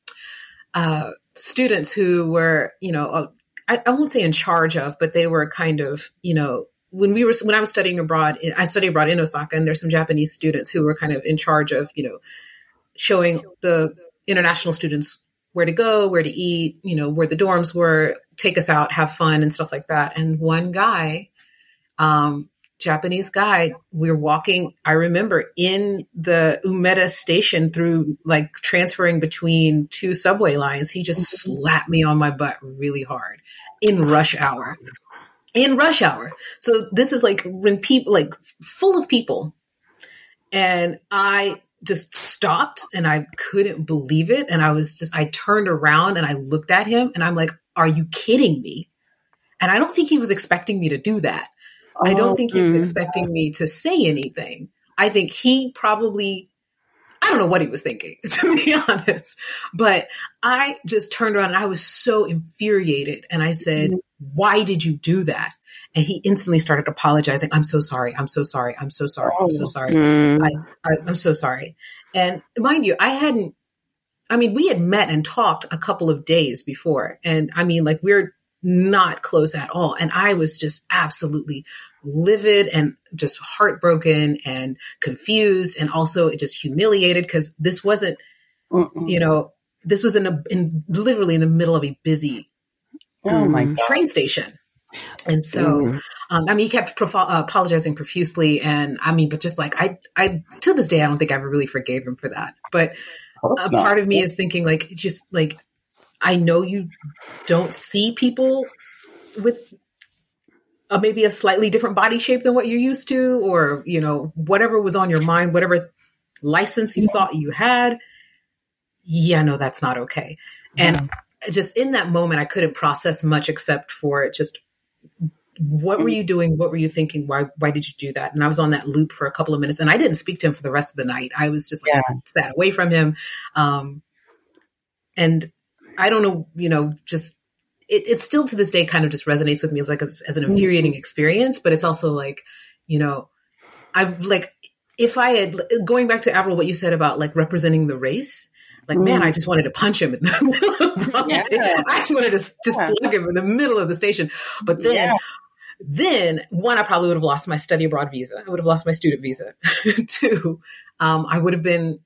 uh, students who were, you know, uh, I, I won't say in charge of, but they were kind of, you know, when we were when I was studying abroad, I studied abroad in Osaka, and there's some Japanese students who were kind of in charge of, you know, showing the international students where to go, where to eat, you know, where the dorms were, take us out, have fun, and stuff like that. And one guy, um, Japanese guy, we were walking. I remember in the Umeda station through like transferring between two subway lines. He just mm-hmm. slapped me on my butt really hard in rush hour. In rush hour. So this is like when people like full of people. And I just stopped and I couldn't believe it. And I was just, I turned around and I looked at him and I'm like, are you kidding me? And I don't think he was expecting me to do that. I don't think he was mm. expecting me to say anything. I think he probably, I don't know what he was thinking, (laughs) to be honest. But I just turned around and I was so infuriated. And I said, mm-hmm. Why did you do that? And he instantly started apologizing. I'm so sorry. I'm so sorry. I'm so sorry. I'm so oh. sorry. Mm. I, I, I'm so sorry. And mind you, I hadn't I mean, we had met and talked a couple of days before. And I mean, like, we're not close at all. And I was just absolutely livid and just heartbroken and confused and also it just humiliated because this wasn't, Mm-mm. you know, this was in a in literally in the middle of a busy oh my God. train station. And so, mm. um, I mean, he kept prof- uh, apologizing profusely, and I mean, but just like I, I to this day, I don't think I ever really forgave him for that. But a part of me is thinking, like, just like I know you don't see people with a, maybe a slightly different body shape than what you're used to, or you know whatever was on your mind, whatever license you thought you had. Yeah, no, that's not okay. And just in that moment, I couldn't process much except for it just what were you doing? What were you thinking? Why why did you do that? And I was on that loop for a couple of minutes, and I didn't speak to him for the rest of the night. I was just like yeah. sat away from him, um, and I don't know, you know, just it, it still to this day kind of just resonates with me as like a, as an mm-hmm. infuriating mm-hmm. experience, but it's also like, you know, I'm like if I had going back to Avril, what you said about like representing the race. Like, mm. man, I just wanted to punch him in the (laughs) middle of the yeah. I just wanted to, to yeah. slug him in the middle of the station. But then yeah then one, I probably would have lost my study abroad visa. I would have lost my student visa. (laughs) Two, um, I would have been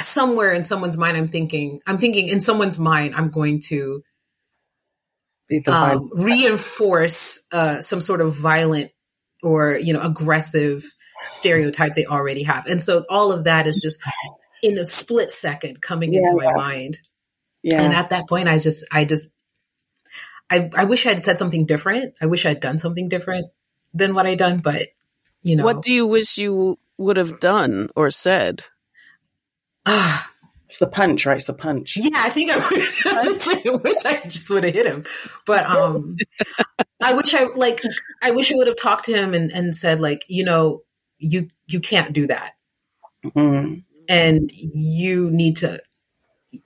somewhere in someone's mind, I'm thinking, I'm thinking in someone's mind, I'm going to um, reinforce uh, some sort of violent or you know aggressive stereotype they already have, and so all of that is just in a split second coming yeah, into my yeah. mind. Yeah. And at that point, I just, I just, I, I wish I had said something different. I wish I had done something different than what I done, but you know. What do you wish you would have done or said? Ah, (sighs) it's the punch, right? It's the punch. Yeah, I think I would. (laughs) I wish I just would have hit him, but um, I wish I like. I wish I would have talked to him and, and said like, you know, you you can't do that, mm-hmm. and you need to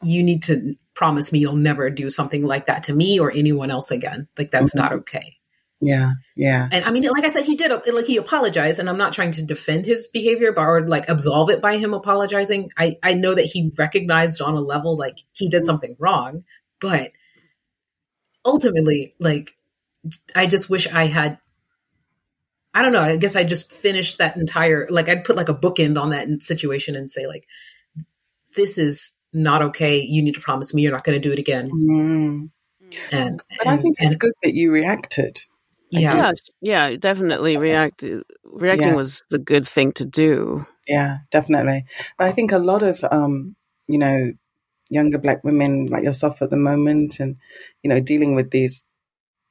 you need to promise me you'll never do something like that to me or anyone else again. Like that's mm-hmm. not okay. Yeah, yeah. And I mean, like I said, he did like he apologized, and I'm not trying to defend his behavior, but or like absolve it by him apologizing. I I know that he recognized on a level like he did something wrong, but ultimately, like I just wish I had. I don't know. I guess I just finished that entire like I'd put like a bookend on that situation and say like, this is not okay. You need to promise me you're not going to do it again. Mm. And, but and, I think it's and, good that you reacted. Yeah. yeah, yeah, definitely react. Reacting yeah. was the good thing to do. Yeah, definitely. But I think a lot of, um, you know, younger black women like yourself at the moment, and you know, dealing with these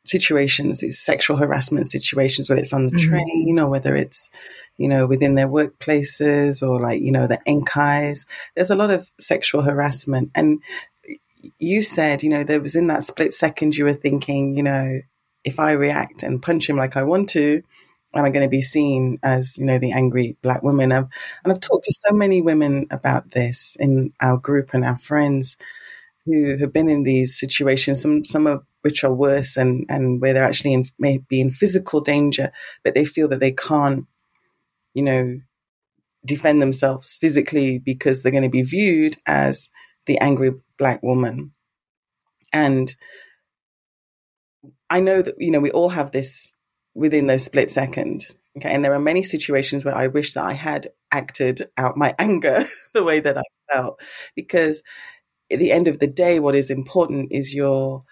situations, these sexual harassment situations, whether it's on the mm-hmm. train or whether it's, you know, within their workplaces or like, you know, the enkais. There's a lot of sexual harassment. And you said, you know, there was in that split second you were thinking, you know, if I react and punch him like I want to, am I going to be seen as, you know, the angry black woman? and I've talked to so many women about this in our group and our friends who have been in these situations, some some of which are worse, and and where they're actually in, may be in physical danger, but they feel that they can't, you know, defend themselves physically because they're going to be viewed as the angry black woman, and I know that you know we all have this within those split second. Okay, and there are many situations where I wish that I had acted out my (laughs) anger (laughs) the way that I felt because at the end of the day, what is important is your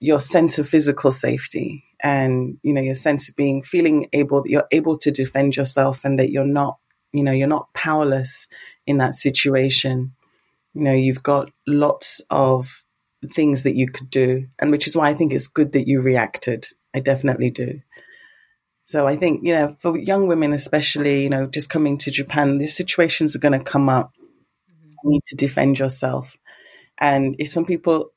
your sense of physical safety and you know your sense of being feeling able that you're able to defend yourself and that you're not you know you're not powerless in that situation you know you've got lots of things that you could do and which is why i think it's good that you reacted i definitely do so i think you know for young women especially you know just coming to japan these situations are going to come up mm-hmm. you need to defend yourself and if some people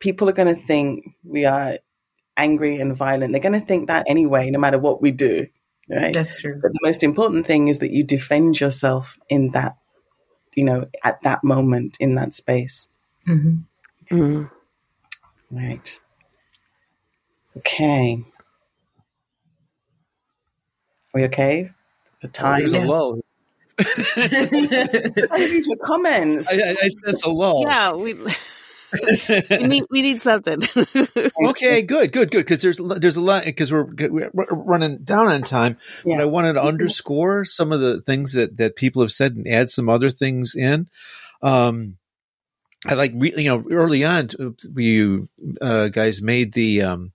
people are going to think we are angry and violent, they're going to think that anyway, no matter what we do. Right? That's true. But the most important thing is that you defend yourself in that, you know, at that moment in that space. Mm-hmm. Mm-hmm. Right. Okay. Are we okay? The time. Oh, there's yeah. a lull. (laughs) I need your comments. I, I, I sense a lull. Yeah, we. we need we need something. (laughs) okay, good, good, good. Because there's there's a lot because we're, we're running down on time. Yeah. But I wanted to mm-hmm. underscore some of the things that that people have said and add some other things in. Um, I like you know early on we uh, guys made the um,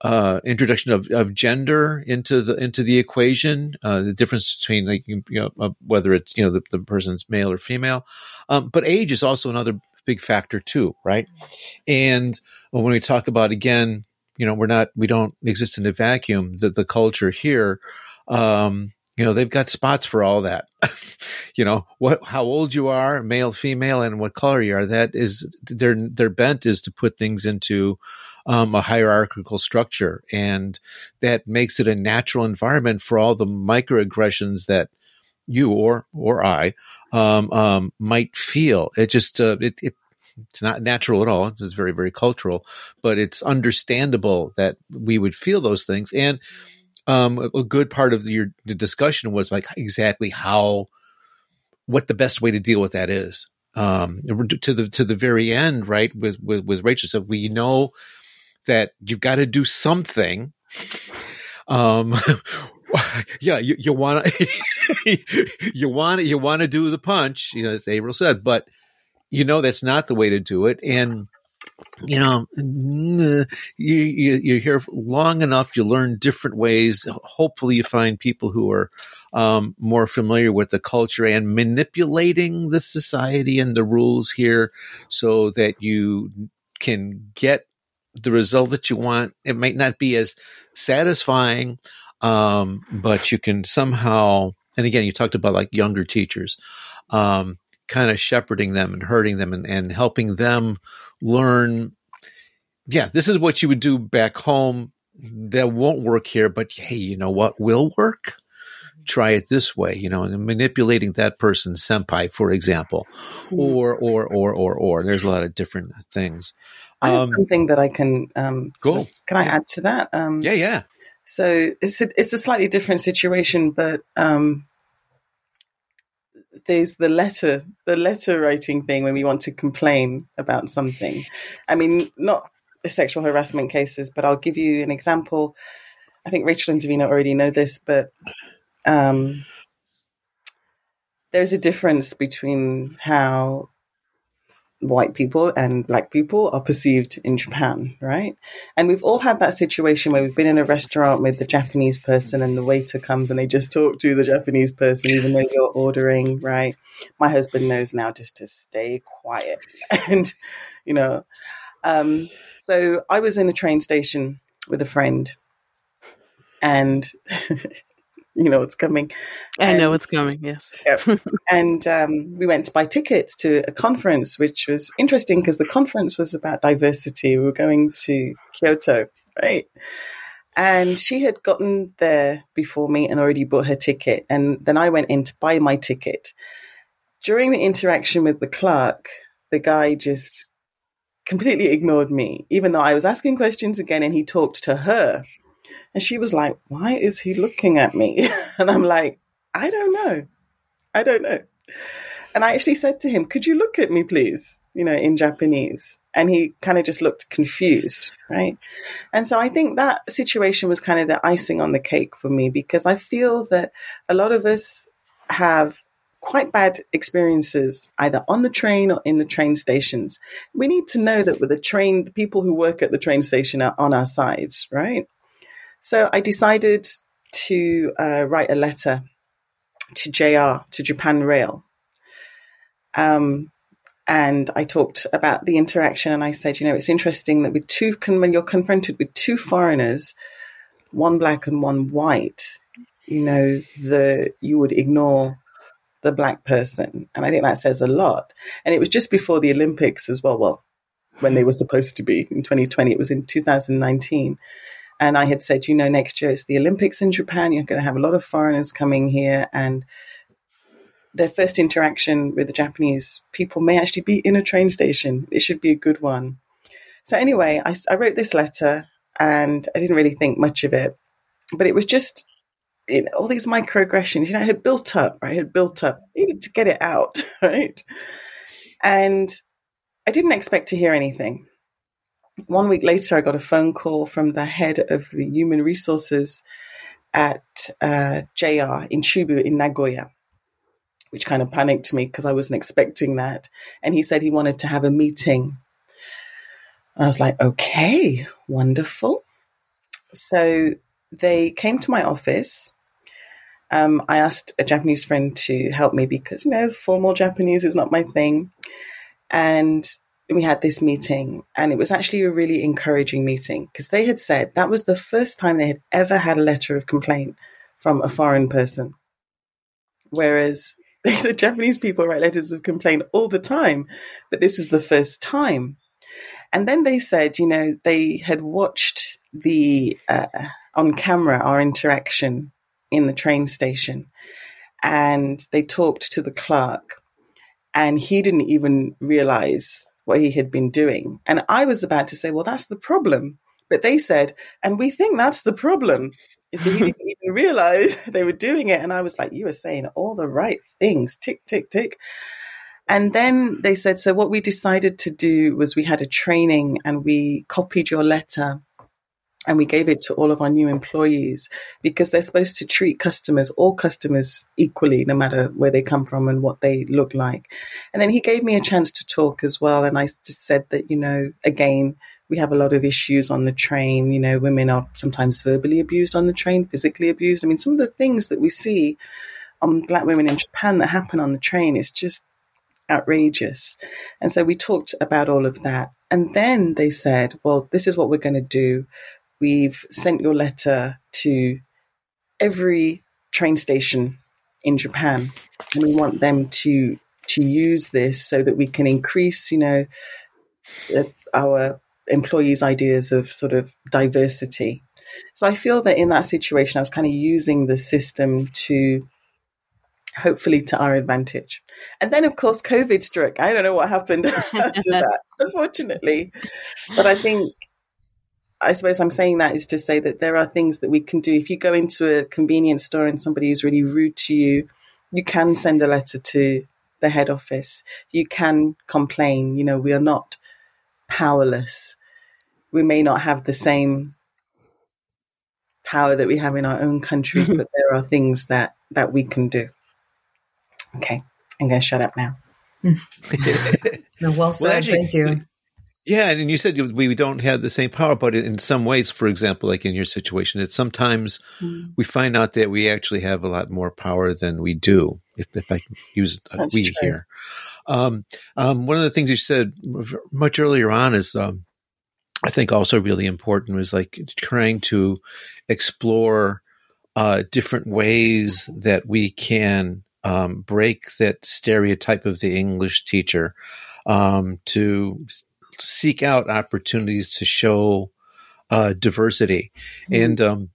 uh, introduction of, of gender into the into the equation, uh, the difference between like you know uh, whether it's you know the, the person's male or female, um, but age is also another big factor too, right? And when we talk about again, you know, we're not, we don't exist in a vacuum. The, the culture here, um, you know, they've got spots for all that. (laughs) you know, what, how old you are, male, female, and what color you are. That is their their bent is to put things into um, a hierarchical structure, and that makes it a natural environment for all the microaggressions that you or or I um, um, might feel. It just uh, it, it it's not natural at all. It's very very cultural, but it's understandable that we would feel those things. And um, a good part of your discussion was like exactly how what the best way to deal with that is. Um, to the to the very end, right? With with with Rachel said, we know that you've got to do something. Um, (laughs) yeah, you, you want to, (laughs) you want you want to do the punch, you know, as April said, but you know that's not the way to do it, and you know, you, you you're here long enough, you learn different ways. Hopefully, you find people who are um, more familiar with the culture and manipulating the society and the rules here, so that you can get the result that you want. It might not be as satisfying um, but you can somehow, and again, you talked about like younger teachers, um, kind of shepherding them and hurting them and, and helping them learn. Yeah, this is what you would do back home. That won't work here, but hey, you know what will work? Try it this way, you know, and manipulating that person's senpai, for example, hmm. or or or or or. There's a lot of different things. I have um, something that I can um, go. Can I add to that? Um, yeah, yeah. So it's a, it's a slightly different situation, but um, there's the letter, the letter writing thing when we want to complain about something. I mean, not sexual harassment cases, but I'll give you an example. I think Rachel and Davina already know this, but um, there's a difference between how white people and black people are perceived in Japan, right? And we've all had that situation where we've been in a restaurant with the Japanese person and the waiter comes and they just talk to the Japanese person, even though you're ordering, right? My husband knows now just to stay quiet. (laughs) And, you know, um, so I was in a train station with a friend and (laughs) you know what's coming. I know what's coming. Yes. (laughs) And um, we went to buy tickets to a conference, which was interesting because the conference was about diversity. We were going to Kyoto, right? And she had gotten there before me and already bought her ticket. And then I went in to buy my ticket. During the interaction with the clerk, the guy just completely ignored me, even though I was asking questions again and he talked to her. And she was like, Why is he looking at me? (laughs) And I'm like, I don't know. I don't know. And I actually said to him, Could you look at me, please? You know, in Japanese. And he kind of just looked confused, right? And so I think that situation was kind of the icing on the cake for me because I feel that a lot of us have quite bad experiences either on the train or in the train stations. We need to know that with the train, the people who work at the train station are on our sides, right? So I decided to uh, write a letter to JR, to Japan Rail. Um, and I talked about the interaction and I said, you know, it's interesting that with two, when you're confronted with two foreigners, one black and one white, you know, the, you would ignore the black person. And I think that says a lot. And it was just before the Olympics as well. Well, when they were supposed to be in 2020, it was in 2019. And I had said, you know, next year it's the Olympics in Japan. You're going to have a lot of foreigners coming here. And their first interaction with the Japanese people may actually be in a train station. It should be a good one. So, anyway, I, I wrote this letter and I didn't really think much of it. But it was just you know, all these microaggressions, you know, I had built up, right? I had built up, I needed to get it out, (laughs) right? And I didn't expect to hear anything. One week later, I got a phone call from the head of the human resources at uh, JR in Chubu in Nagoya, which kind of panicked me because I wasn't expecting that. And he said he wanted to have a meeting. I was like, okay, wonderful. So they came to my office um, I asked a Japanese friend to help me because, you know, formal Japanese is not my thing. And we had this meeting, and it was actually a really encouraging meeting because they had said that was the first time they had ever had a letter of complaint from a foreign person. Whereas (laughs) the Japanese people write letters of complaint all the time, but this was the first time. And then they said, you know, they had watched the uh, on camera our interaction in the train station and they talked to the clerk and he didn't even realize what he had been doing. And I was about to say, well, that's the problem. But they said, and we think that's the problem. Is that he didn't (laughs) even realize (laughs) they were doing it. And I was like, you were saying all the right things, tick, tick, tick. And then they said, so what we decided to do was we had a training and we copied your letter and we gave it to all of our new employees because they're supposed to treat customers, all customers equally, no matter where they come from and what they look like. And then he gave me a chance to talk as well. And I said that, you know, again, we have a lot of issues on the train. You know, women are sometimes verbally abused on the train, physically abused. I mean, some of the things that we see on black women in Japan that happen on the train is just outrageous. And so we talked about all of that. And then they said, well, this is what we're going to do. We've sent your letter to every train station in Japan, and we want them to to use this so that we can increase, you know, our employees' ideas of sort of diversity. So I feel that in that situation, I was kind of using the system to hopefully to our advantage. And then, of course, COVID struck. I don't know what happened (laughs) after that, unfortunately. But I think I suppose I'm saying that is to say that there are things that we can do. If you go into a convenience store and somebody is really rude to you, you can send a letter to the head office. You can complain. You know, we are not powerless. We may not have the same power that we have in our own countries, mm-hmm. but there are things that, that we can do. Okay, I'm going to shut up now. (laughs) no, well said. Well, actually, Thank you. Yeah, and you said we don't have the same power, but in some ways, for example, like in your situation, it's sometimes mm. we find out that we actually have a lot more power than we do. If, if I use we true. here, um, um, one of the things you said much earlier on is, um, I think, also really important was like trying to explore uh, different ways that we can um, break that stereotype of the English teacher um, to seek out opportunities to show uh, diversity. Mm-hmm. And um,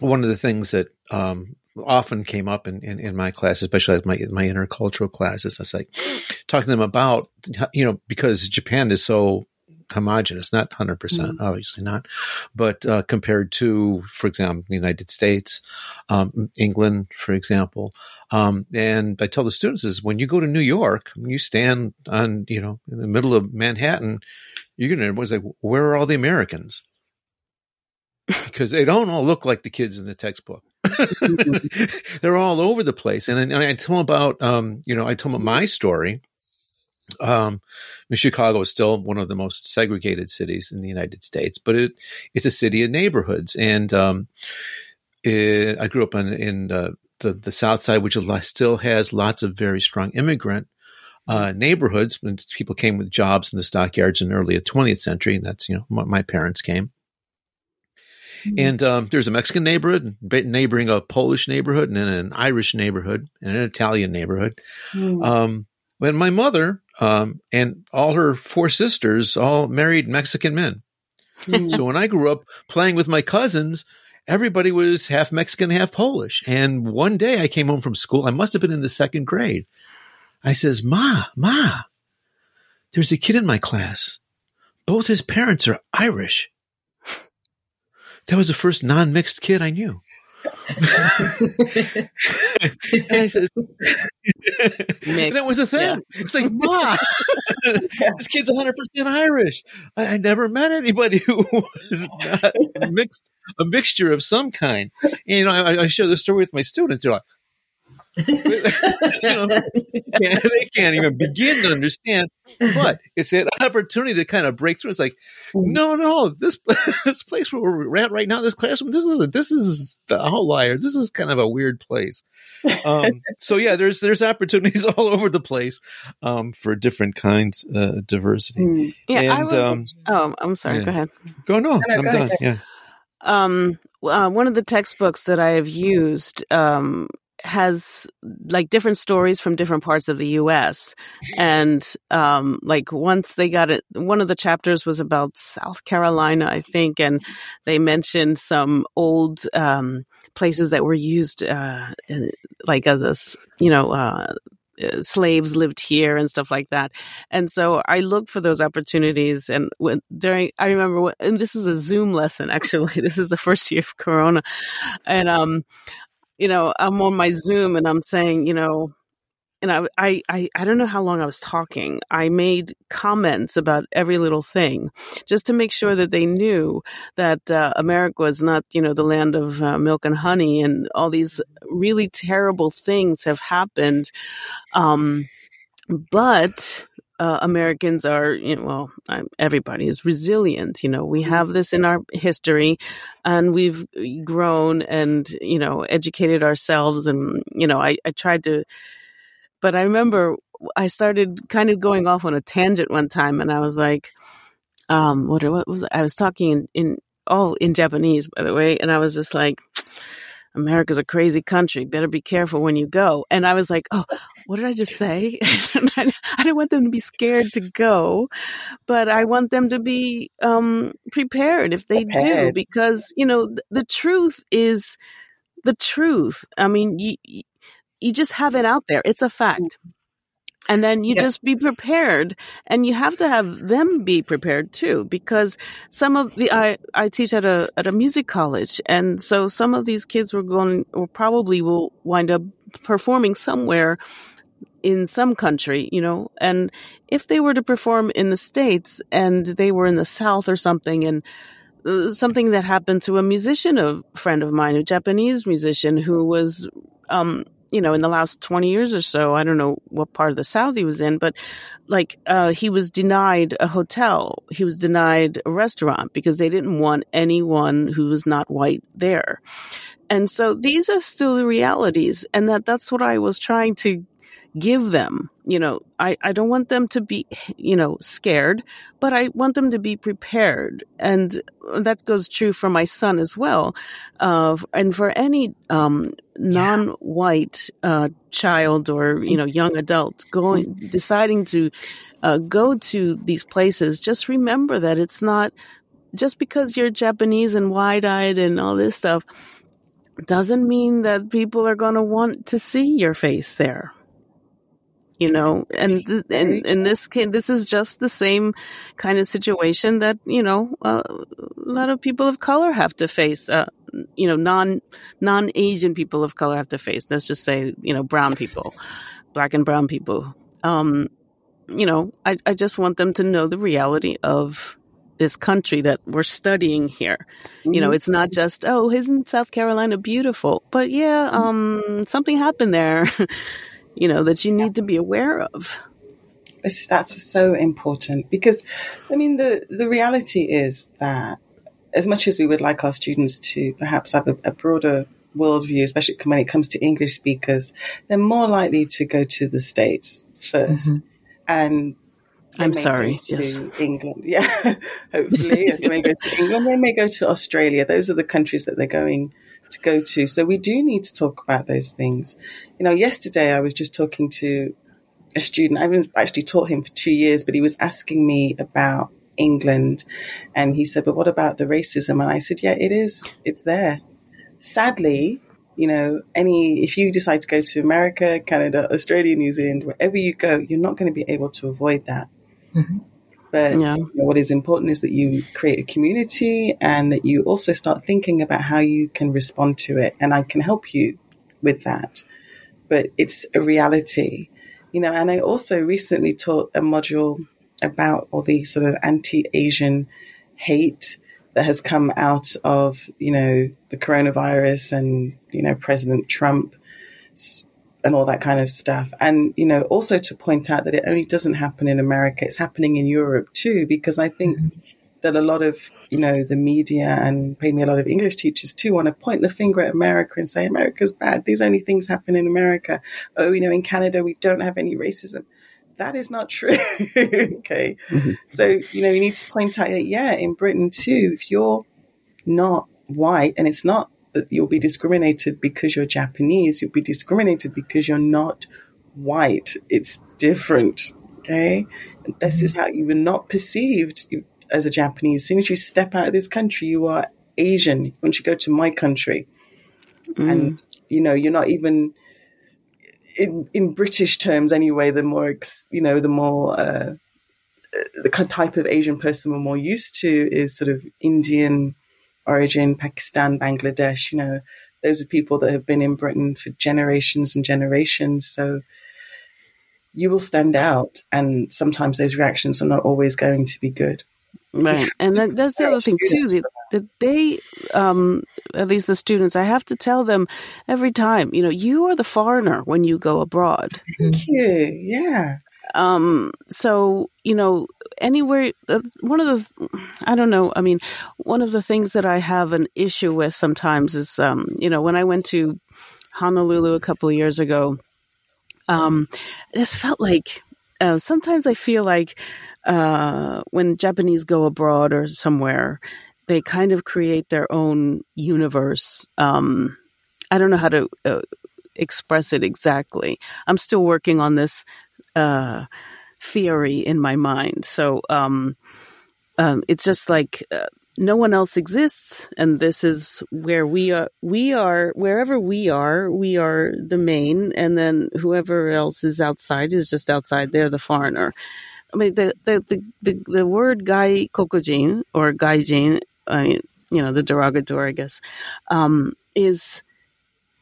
one of the things that um, often came up in, in, in my class, especially my my intercultural classes. I was like talking to them about you know because Japan is so homogenous, not 100%, mm-hmm. obviously not, but uh, compared to, for example, the United States, um, England, for example. Um, and I tell the students is when you go to New York, you stand on, you know, in the middle of Manhattan, you're going to, was like, where are all the Americans? because they don't all look like the kids in the textbook. (laughs) They're all over the place. And, then, I tell them about, um, you know, I tell them my story. Um, Chicago is still one of the most segregated cities in the United States, but it, it's a city of neighborhoods. And, um, it, I grew up in, in the, the, the South Side, which still has lots of very strong immigrant uh, neighborhoods. When people came with jobs in the stockyards in the early 20th century, and that's you know my, my parents came. Mm-hmm. And um, there's a Mexican neighborhood neighboring a Polish neighborhood, and then an Irish neighborhood, and an Italian neighborhood. Mm-hmm. Um, when my mother um, and all her four sisters all married Mexican men. Mm-hmm. So when I grew up playing with my cousins, everybody was half Mexican, half Polish. And one day I came home from school. I must have been in the second grade. I says, "Ma, ma, there's a kid in my class. Both his parents are Irish." (laughs) That was the first non-mixed kid I knew. (laughs) and I was a thing. Yeah. It's like, Ma, (laughs) this kid's 100% Irish. I, I, never met anybody who (laughs) was not mixed, a mixture of some kind. And, you know, I, I share this story with my students. They're like, (laughs) know, they can't even begin to understand. But it's an opportunity to kind of break through. It's like, no, no, this (laughs) this place where we're at right now, this classroom, this is a, this is the outlier. This is kind of a weird place. Um, so yeah, there's there's opportunities (laughs) all over the place um, for different kinds of uh, diversity. Mm. Yeah, and, I was. Um, oh, I'm sorry. Yeah. Go ahead. Go no, no I'm go done. Ahead. Yeah. Um, uh, one of the textbooks that I have used um, has like different stories from different parts of the US. And um like once they got it one of the chapters was about South Carolina, I think, and they mentioned some old um places that were used uh like as a you know uh slaves lived here and stuff like that. And so I looked for those opportunities. And when, during, I remember, and this was a Zoom lesson actually. (laughs) This is the first year of Corona, and um, you know, I'm on my Zoom and I'm saying, you know, and I, I, I, don't know how long I was talking. I made comments about every little thing just to make sure that they knew that uh, America was not, you know, the land of uh, milk and honey and all these really terrible things have happened. Um, but uh, Americans are, you know, well, everybody is resilient. You know, we have this in our history and we've grown and, you know, educated ourselves. And, you know, I, I tried to, but I remember I started kind of going off on a tangent one time and I was like, um, what, what was, I was talking in, in, all in Japanese, by the way. And I was just like, America's a crazy country. Better be careful when you go. And I was like, oh, what did I just say? (laughs) I, don't want them to be scared to go, but I want them to be um, prepared if they prepared. do, because, you know, th- the truth is the truth. I mean, you, you just have it out there. It's a fact and then you just be prepared. And you have to have them be prepared too because some of the i i teach at a at a music college. And so some of these kids were going or probably will wind up performing somewhere in some country you know? And if they were to perform in the states and they were in the south or something and uh, something that happened to a musician a friend of mine a japanese musician who was um you know, in the last 20 years or so, I don't know what part of the South he was in, but like, uh, he was denied a hotel. He was denied a restaurant because they didn't want anyone who was not white there. And so these are still the realities. And that, that's what I was trying to give them. You know, I, I don't want them to be, you know, scared, but I want them to be prepared. And that goes true for my son as well. Uh, and for any, um, non-white, uh, child or, you know, young adult going, deciding to, uh, go to these places, just remember that it's not just because you're Japanese and wide-eyed and all this stuff doesn't mean that people are going to want to see your face there you know and and in this case this is just the same kind of situation that you know uh, a lot of people of color have to face uh, you know non non asian people of color have to face let's just say you know brown people black and brown people um you know i i just want them to know the reality of this country that we're studying here. Mm-hmm. You know, mm-hmm. it's not just, oh, isn't South Carolina beautiful? But yeah, um, something happened there. (laughs) you know, that you need to be aware of. This, that's so important because, I mean, the, the reality is that as much as we would like our students to perhaps have a, a broader worldview, especially when it comes to English speakers, they're more likely to go to the States 1st mm-hmm. And I'm sorry. To yes. England. (laughs) Yeah. Hopefully. they may go to England. They may go to Australia. Those are the countries that they're going to go to. So we do need to talk about those things. You know, yesterday I was just talking to a student. I haven't actually taught him for two years, but he was asking me about England. And he said, but what about the racism? And I said, yeah, it is. It's there. Sadly, you know, any, if you decide to go to America, Canada, Australia, New Zealand, wherever you go, you're not going to be able to avoid that. Mm-hmm. But yeah. you know, what is important is that you create a community and that you also start thinking about how you can respond to it. And I can help you with that. But it's a reality, you know. And I also recently taught a module about all the sort of anti-Asian hate that has come out of, you know, the coronavirus and, you know, President Trump and all that kind of stuff. And, you know, also to point out that it only doesn't happen in America, it's happening in Europe too, because I think mm-hmm. that a lot of, you know, the media and maybe a lot of English teachers too want to point the finger at America and say, America's bad. These only things happen in America. Oh, you know, in Canada, we don't have any racism. That is not true. (laughs) okay. Mm-hmm. So, you know, you need to point out that, yeah, in Britain too, if you're not white and it's not that you'll be discriminated because you're Japanese. You'll be discriminated because you're not white. It's different. Okay. And this is how you were not perceived as a Japanese. As soon as you step out of this country, you are Asian. Once you go to my country, mm. and you know, you're not even in in British terms anyway. The more you know, the more uh, the type of Asian person we're more used to is sort of Indian origin, Pakistan, Bangladesh, you know, those are people that have been in Britain for generations and generations. So you will stand out. And sometimes those reactions are not always going to be good. Right. And that, that's the other thing, too, that, that they, um, at least the students, I have to tell them every time, you know, you are the foreigner when you go abroad. Thank you. Yeah. Um, so, you know, anywhere, uh, one of the, I don't know, I mean, one of the things that I have an issue with sometimes is, um, you know, when I went to Honolulu a couple of years ago, um, this felt like, uh, sometimes I feel like, uh, when Japanese go abroad or somewhere, they kind of create their own universe. Um, I don't know how to uh, express it exactly. I'm still working on this uh, theory in my mind. So um, um, it's just like uh, no one else exists, and this is where we are. We are wherever we are. We are the main, and then whoever else is outside is just outside. They're the foreigner. I mean, the the the, the, the word "gai kokujin" or "gaijin," uh, you know, the derogatory, I guess, um, is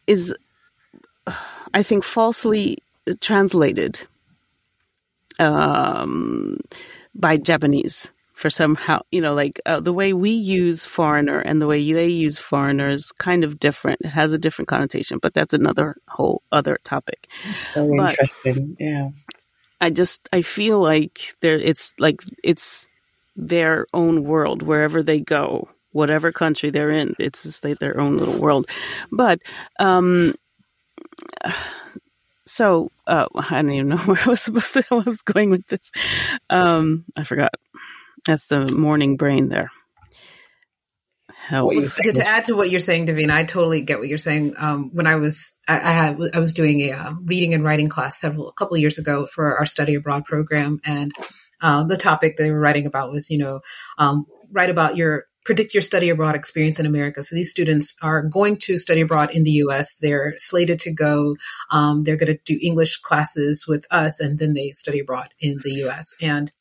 is I think falsely translated um, by Japanese for somehow, you know, like uh, the way we use foreigner and the way they use foreigner is kind of different. It has a different connotation, but that's another whole other topic. So but interesting. Yeah. I just, I feel like there, it's like, it's their own world wherever they go, whatever country they're in. It's just like their own little world. But, um, so uh, (laughs) I don't even know (laughs) where I was supposed to. (laughs) I was going with this. Um, I forgot. That's the morning brain there. Well, to, to, add to what you're saying, Davina, I totally get what you're saying. Um, when I was, I, I, had, I was doing a uh, reading and writing class several, a couple of years ago for our study abroad program, and uh, the topic they were writing about was, you know, um, write about your predict your study abroad experience in America. So these students are going to study abroad in the U.S. They're slated to go. Um, they're going to do English classes with us, and then they study abroad in the U.S. and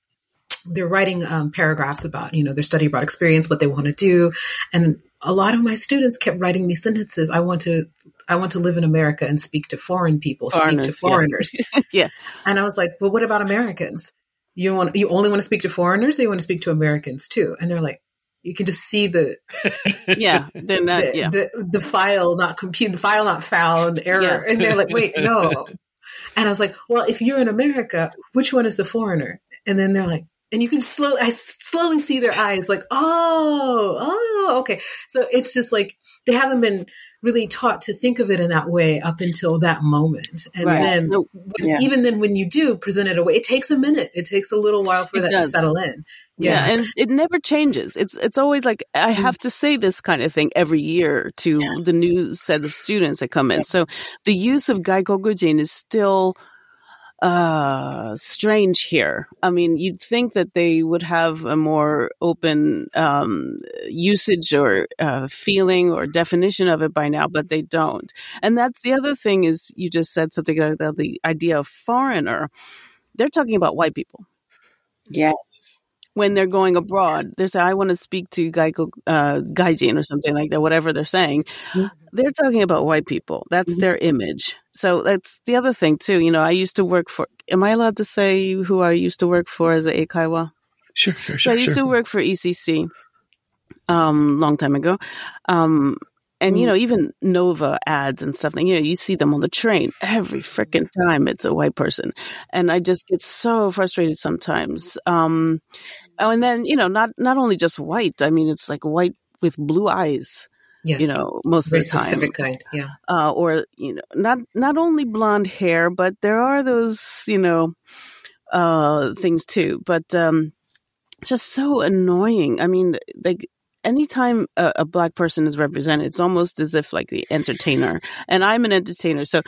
they're writing um, paragraphs about you know their study abroad experience, what they want to do, and a lot of my students kept writing me sentences. I want to I want to live in America and speak to foreign people, foreigners, speak to foreigners. Yeah. (laughs) yeah. And I was like, well, what about Americans? You want you only want to speak to foreigners, or you want to speak to Americans too? And they're like, you can just see the yeah, the, yeah. the, the file not compute, the file not found error, yeah. and they're like, wait, no. (laughs) And I was like, well, if you're in America, which one is the foreigner? And then they're like, and you can slowly, I slowly see their eyes like, oh, oh, okay. So it's just like they haven't been really taught to think of it in that way up until that moment. And right. then, so, yeah. even then, when you do present it away, it takes a minute. It takes a little while for it that does. to settle in. Yeah. yeah. and it never changes. It's it's always like I mm-hmm. have to say this kind of thing every year to yeah. the new set of students that come in. So the use of gaikokujin is still uh, strange here. I mean, you'd think that they would have a more open um, usage or uh, feeling or definition of it by now, but they don't. And that's the other thing is you just said something about the idea of foreigner. They're talking about white people. Yes when they're going abroad. They say, I want to speak to Gaiko, uh, Gaijin or something like that, whatever they're saying. Mm-hmm. They're talking about white people. That's mm-hmm. their image. So that's the other thing too. You know, I used to work for, am I allowed to say who I used to work for as a Eikaiwa? Sure, sure, sure. So I used sure. to work for ECC, um, long time ago. Um, and you mm. know, even Nova ads and stuff. You know, you see them on the train every freaking time. It's a white person, and I just get so frustrated sometimes. Um, oh, and then you know, not not only just white. I mean, it's like white with blue eyes. Yes. You know, most Very of the time. Specific kind, yeah. Uh, or you know, not not only blonde hair, but there are those you know uh, things too. But um, just so annoying. I mean, like anytime a, a, black person is represented, it's almost as if like the entertainer, and I'm an entertainer, so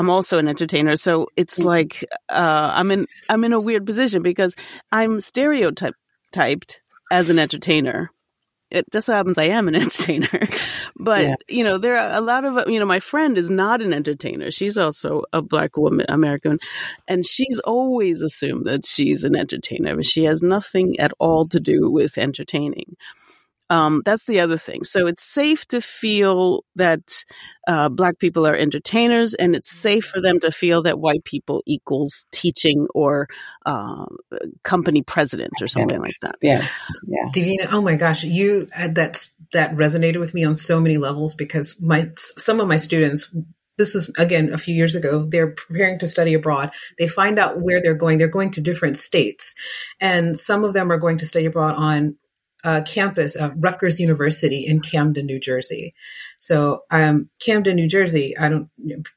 I'm also an entertainer. So it's mm-hmm. like uh, I'm in I'm in a weird position because I'm stereotyped as an entertainer. It just so happens I am an (laughs) entertainer, but yeah. you know there are a lot of you know my friend is not an entertainer. She's also a black woman, American, and she's always assumed that she's an entertainer, but she has nothing at all to do with entertaining. Um, that's the other thing. So it's safe to feel that uh, black people are entertainers, and it's safe for them to feel that white people equals teaching or uh, company president or something like that. Yeah, yeah. Davina, oh my gosh, you uh, that that resonated with me on so many levels because my some of my students this was again a few years ago they're preparing to study abroad they find out where they're going they're going to different states and some of them are going to study abroad on uh, campus of Rutgers University in Camden, New Jersey. So, um, Camden, New Jersey, I don't,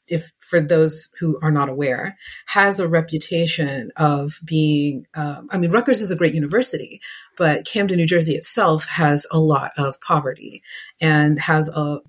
if for those who are not aware, has a reputation of being, um, I mean, Rutgers is a great university, but Camden, New Jersey itself has a lot of poverty and has a,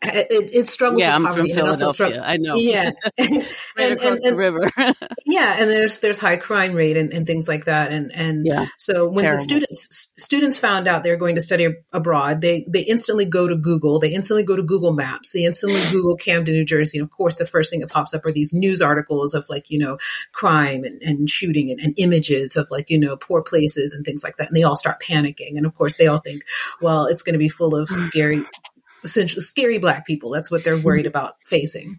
it, it struggles yeah, with I'm poverty from also struggles. I know. Yeah, (laughs) (laughs) right and, across and, and, the river. (laughs) yeah, and there's there's high crime rate and, and things like that, and and yeah, so when terrible. the students students found out they were going to study abroad, they they instantly go to Google, they instantly go to Google Maps, they instantly Google Camden, New Jersey, and of course the first thing that pops up are these news articles of like you know crime and, and shooting and, and images of like you know poor places and things like that, and they all start panicking, and of course they all think, well, it's going to be full of scary essentially scary black people. That's what they're worried about facing.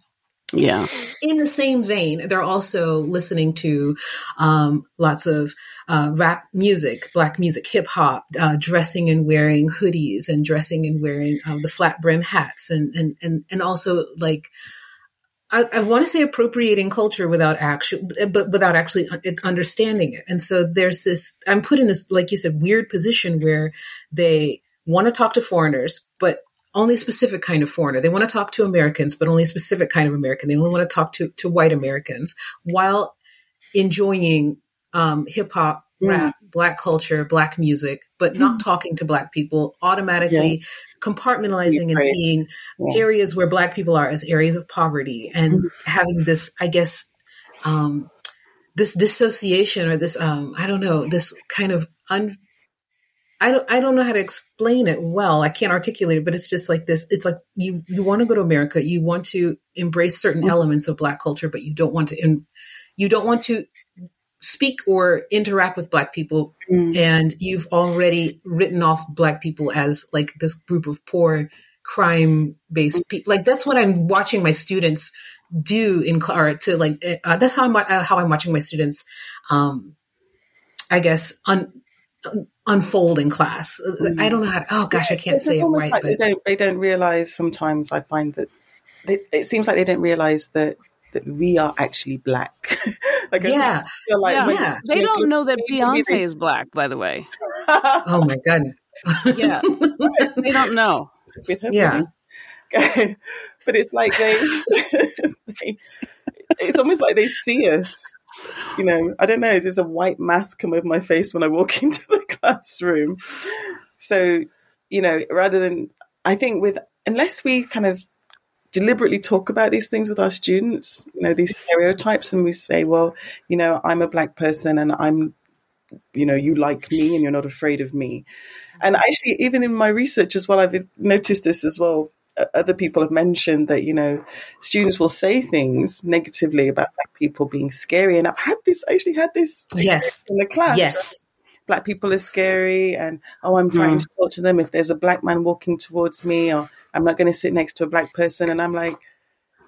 Yeah. In the same vein, they're also listening to um, lots of uh, rap music, black music, hip hop, uh, dressing and wearing hoodies and dressing and wearing um, the flat brim hats, and and and and also like. I, I want to say appropriating culture without actually, but without actually understanding it. And so there's this. I'm put in this, like you said, weird position where they want to talk to foreigners, but only a specific kind of foreigner. They want to talk to Americans, but only a specific kind of American. They only want to talk to, to white Americans while enjoying um, hip hop, mm. rap, black culture, black music, but mm. not talking to black people, automatically yeah. compartmentalizing and seeing yeah. areas where black people are as areas of poverty and mm. having this, I guess, um, this dissociation or this, um, I don't know, this kind of un- I don't I don't know how to explain it well. I can't articulate it, but it's just like this. It's like you you want to go to America, you want to embrace certain mm-hmm. elements of black culture, but you don't want to in, you don't want to speak or interact with black people mm. and you've already written off black people as like this group of poor crime based people like that's what i'm watching my students do in or to like uh, that's how i'm uh, how i'm watching my students um i guess on un, unfold in class mm. i don't know how to, oh gosh i can't it's say it right like but they don't they don't realize sometimes i find that they, it seems like they don't realize that that we are actually black. (laughs) like, yeah, like, yeah. yeah. They don't know that Beyonce is black, by the way. oh my god. (laughs) yeah, they don't know. yeah, (laughs) but it's like they, they, it's almost like they see us. You know, I don't know. There's a white mask come over my face when I walk into the classroom. So, you know, rather than I think with unless we kind of deliberately talk about these things with our students, you know, these stereotypes, and we say, well, you know, I'm a black person and I'm, you know, you like me and you're not afraid of me. And actually, even in my research as well, I've noticed this as well. Other people have mentioned that, you know, students will say things negatively about black people being scary. And I've had this, I actually had this yes. in the class. Yes. Black people are scary, and oh, I'm trying mm. to talk to them. If there's a black man walking towards me, or I'm not going to sit next to a black person. And I'm like,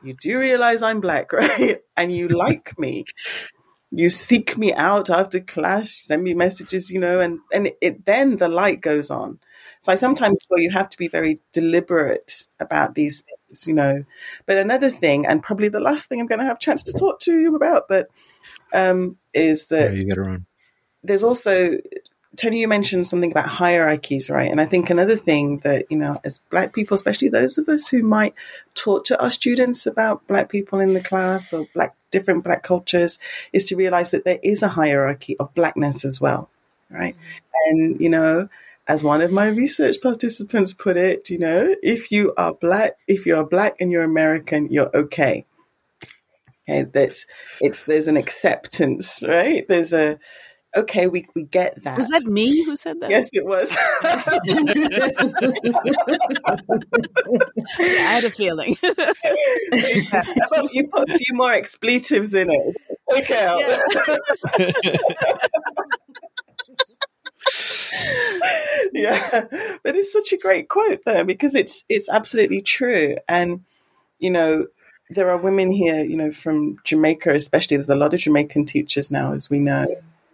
you do realize I'm black, (laughs) right? And you like me. You seek me out after class, send me messages, you know, and, and it, then the light goes on. So I sometimes feel you have to be very deliberate about these things, you know. But another thing, and probably the last thing I'm going to have a chance to talk to you about, but um, is that yeah, you get around. There's also Tony, you mentioned something about hierarchies, right? And I think another thing that, you know, as Black people, especially those of us who might talk to our students about Black people in the class or Black, different Black cultures, is to realize that there is a hierarchy of Blackness as well, right? And, you know, as one of my research participants put it, you know, if you are Black, if you're Black and you're American, you're okay. Okay, that's it's there's an acceptance, right? There's a okay, we, we get that. Was that me who said that? Yes, it was. yeah, (laughs) I had a feeling. yeah. you put a few more expletives in it. Okay. Yeah. (laughs) yeah, but it's such a great quote there because it's it's absolutely true, and you know there are women here, you know, from Jamaica, especially. There's a lot of Jamaican teachers now, as we know,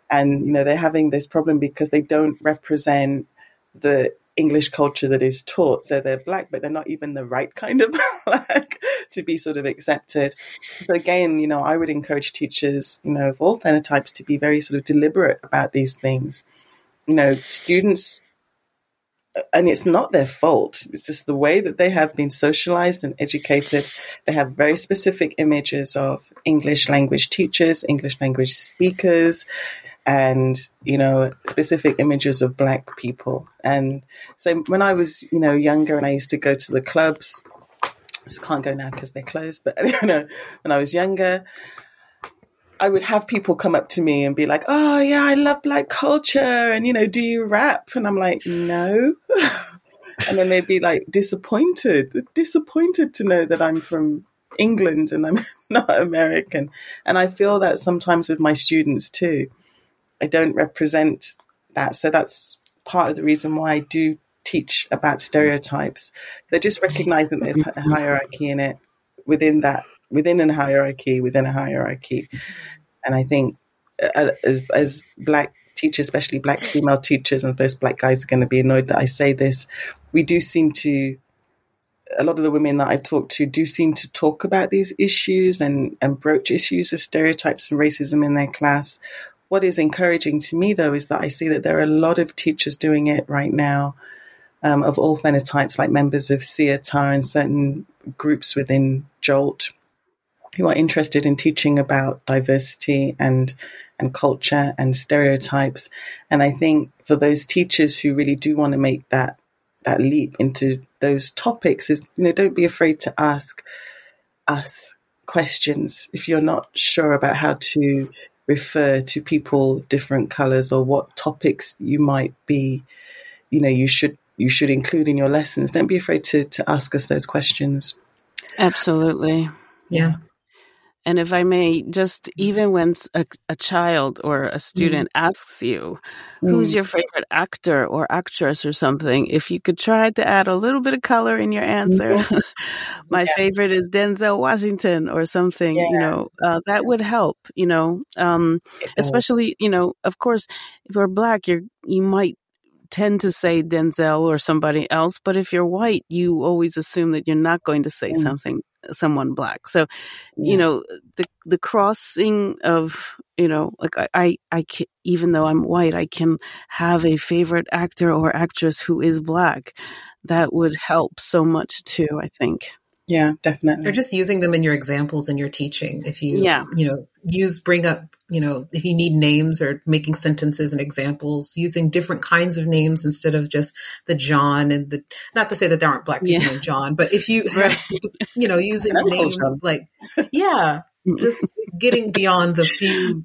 and you know they're having this problem because they don't represent the English culture that is taught. So they're black, but they're not even the right kind of (laughs) black to be sort of accepted. So again, you know, I would encourage teachers, you know, of all phenotypes to be very sort of deliberate about these things. You know, students, and it's not their fault. It's just the way that they have been socialized and educated. They have very specific images of English language teachers, English language speakers, and you know specific images of black people. And so when i was you know younger and i used to go to the clubs just can't go now because they're closed but (laughs) you know when i was younger i would have people come up to me and be like oh yeah i love black culture and you know do you rap? And i'm like no. (laughs) And then they'd be like disappointed disappointed to know that i'm from england and i'm (laughs) not american. And i feel that sometimes with my students too I don't represent that. So that's part of the reason why I do teach about stereotypes. They're just recognizing there's a hierarchy in it within that, within a hierarchy, within a hierarchy. And I think uh, as, as black teachers, especially black female teachers, and most black guys are going to be annoyed that I say this, we do seem to a lot of the women that I talk to do seem to talk about these issues and, and broach issues of stereotypes and racism in their class what is encouraging to me, though, is that I see that there are a lot of teachers doing it right now um, of all phenotypes, like members of CIATA and certain groups within JALT who are interested in teaching about diversity and and culture and stereotypes. And I think for those teachers who really do want to make that that leap into those topics is you know don't be afraid to ask us questions if you're not sure about how to refer to people different colors or what topics you might be you know you should you should include in your lessons. Don't be afraid to to ask us those questions. Absolutely. Yeah. And if I may, just even when a, a child or a student mm. asks you, who's mm. your favorite actor or actress or something, if you could try to add a little bit of color in your answer, mm-hmm. (laughs) my yeah. favorite is Denzel Washington or something, yeah. you know, uh, that would help, you know, um, especially, you know, of course, if you're black, you're, you might tend to say Denzel or somebody else, but if you're white, you always assume that you're not going to say mm. something someone black. So, yeah. you know, the the crossing of you know, like I I, I can, even though I'm white, I can have a favorite actor or actress who is black. That would help so much too. I think. Yeah, definitely. Or just using them in your examples in your teaching. If you, yeah. you know, use, bring up, you know, if you need names or making sentences and examples, using different kinds of names instead of just the John and the, not to say that there aren't black people yeah. named John, but if you have, you know, using names like, yeah, just getting beyond the few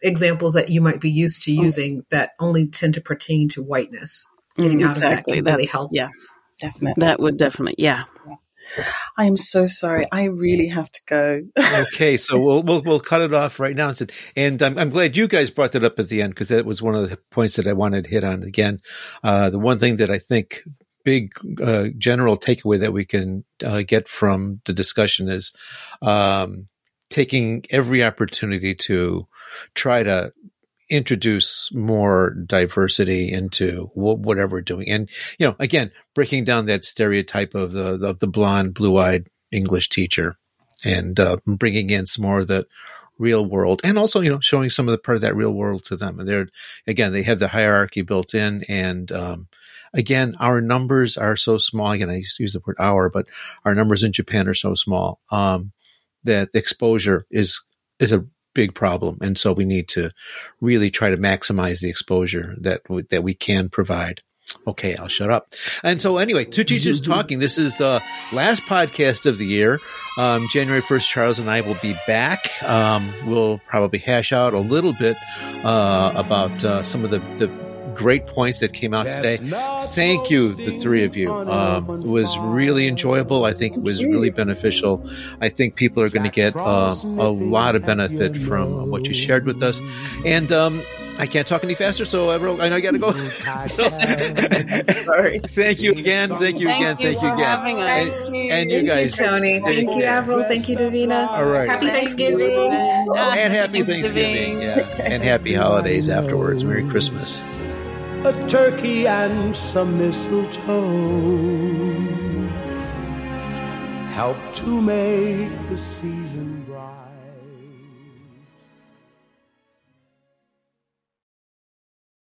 examples that you might be used to oh. using that only tend to pertain to whiteness. Getting exactly. out of that can really help. Yeah. Definitely. That would definitely, yeah. I am so sorry. I really have to go. (laughs) okay, so we'll we'll we'll cut it off right now. And I'm I'm glad you guys brought that up at the end because that was one of the points that I wanted to hit on again. Uh, the one thing that I think big uh, general takeaway that we can uh, get from the discussion is um, taking every opportunity to try to introduce more diversity into whatever we're doing. And, you know, again, breaking down that stereotype of the, of the blonde, blue eyed English teacher and uh, bringing in some more of the real world and also, you know, showing some of the part of that real world to them. And they're, again, they have the hierarchy built in. And, um, again, our numbers are so small. Again, I used to use the word our, but our numbers in Japan are so small, um, that exposure is, is a big problem. And so we need to really try to maximize the exposure that, that we can provide. Okay, I'll shut up. And so, anyway, two teachers (laughs) talking. This is the last podcast of the year. Um, January 1st, Charles and I will be back. Um, we'll probably hash out a little bit uh, about uh, some of the, the great points that came out today. Thank you, the three of you. Um, it was really enjoyable. I think it was really beneficial. I think people are going to get uh, a lot of benefit from what you shared with us. And um, I can't talk any faster, so I know I got to go. (laughs) Sorry. Thank you again. Thank you again. Thank you again. And, and you guys, Tony. Thank, thank you, Avril. Thank you, Davina. All right. Happy Thanksgiving. And happy Thanksgiving. Yeah. And happy holidays afterwards. Merry Christmas a turkey and some mistletoe. Help to make the season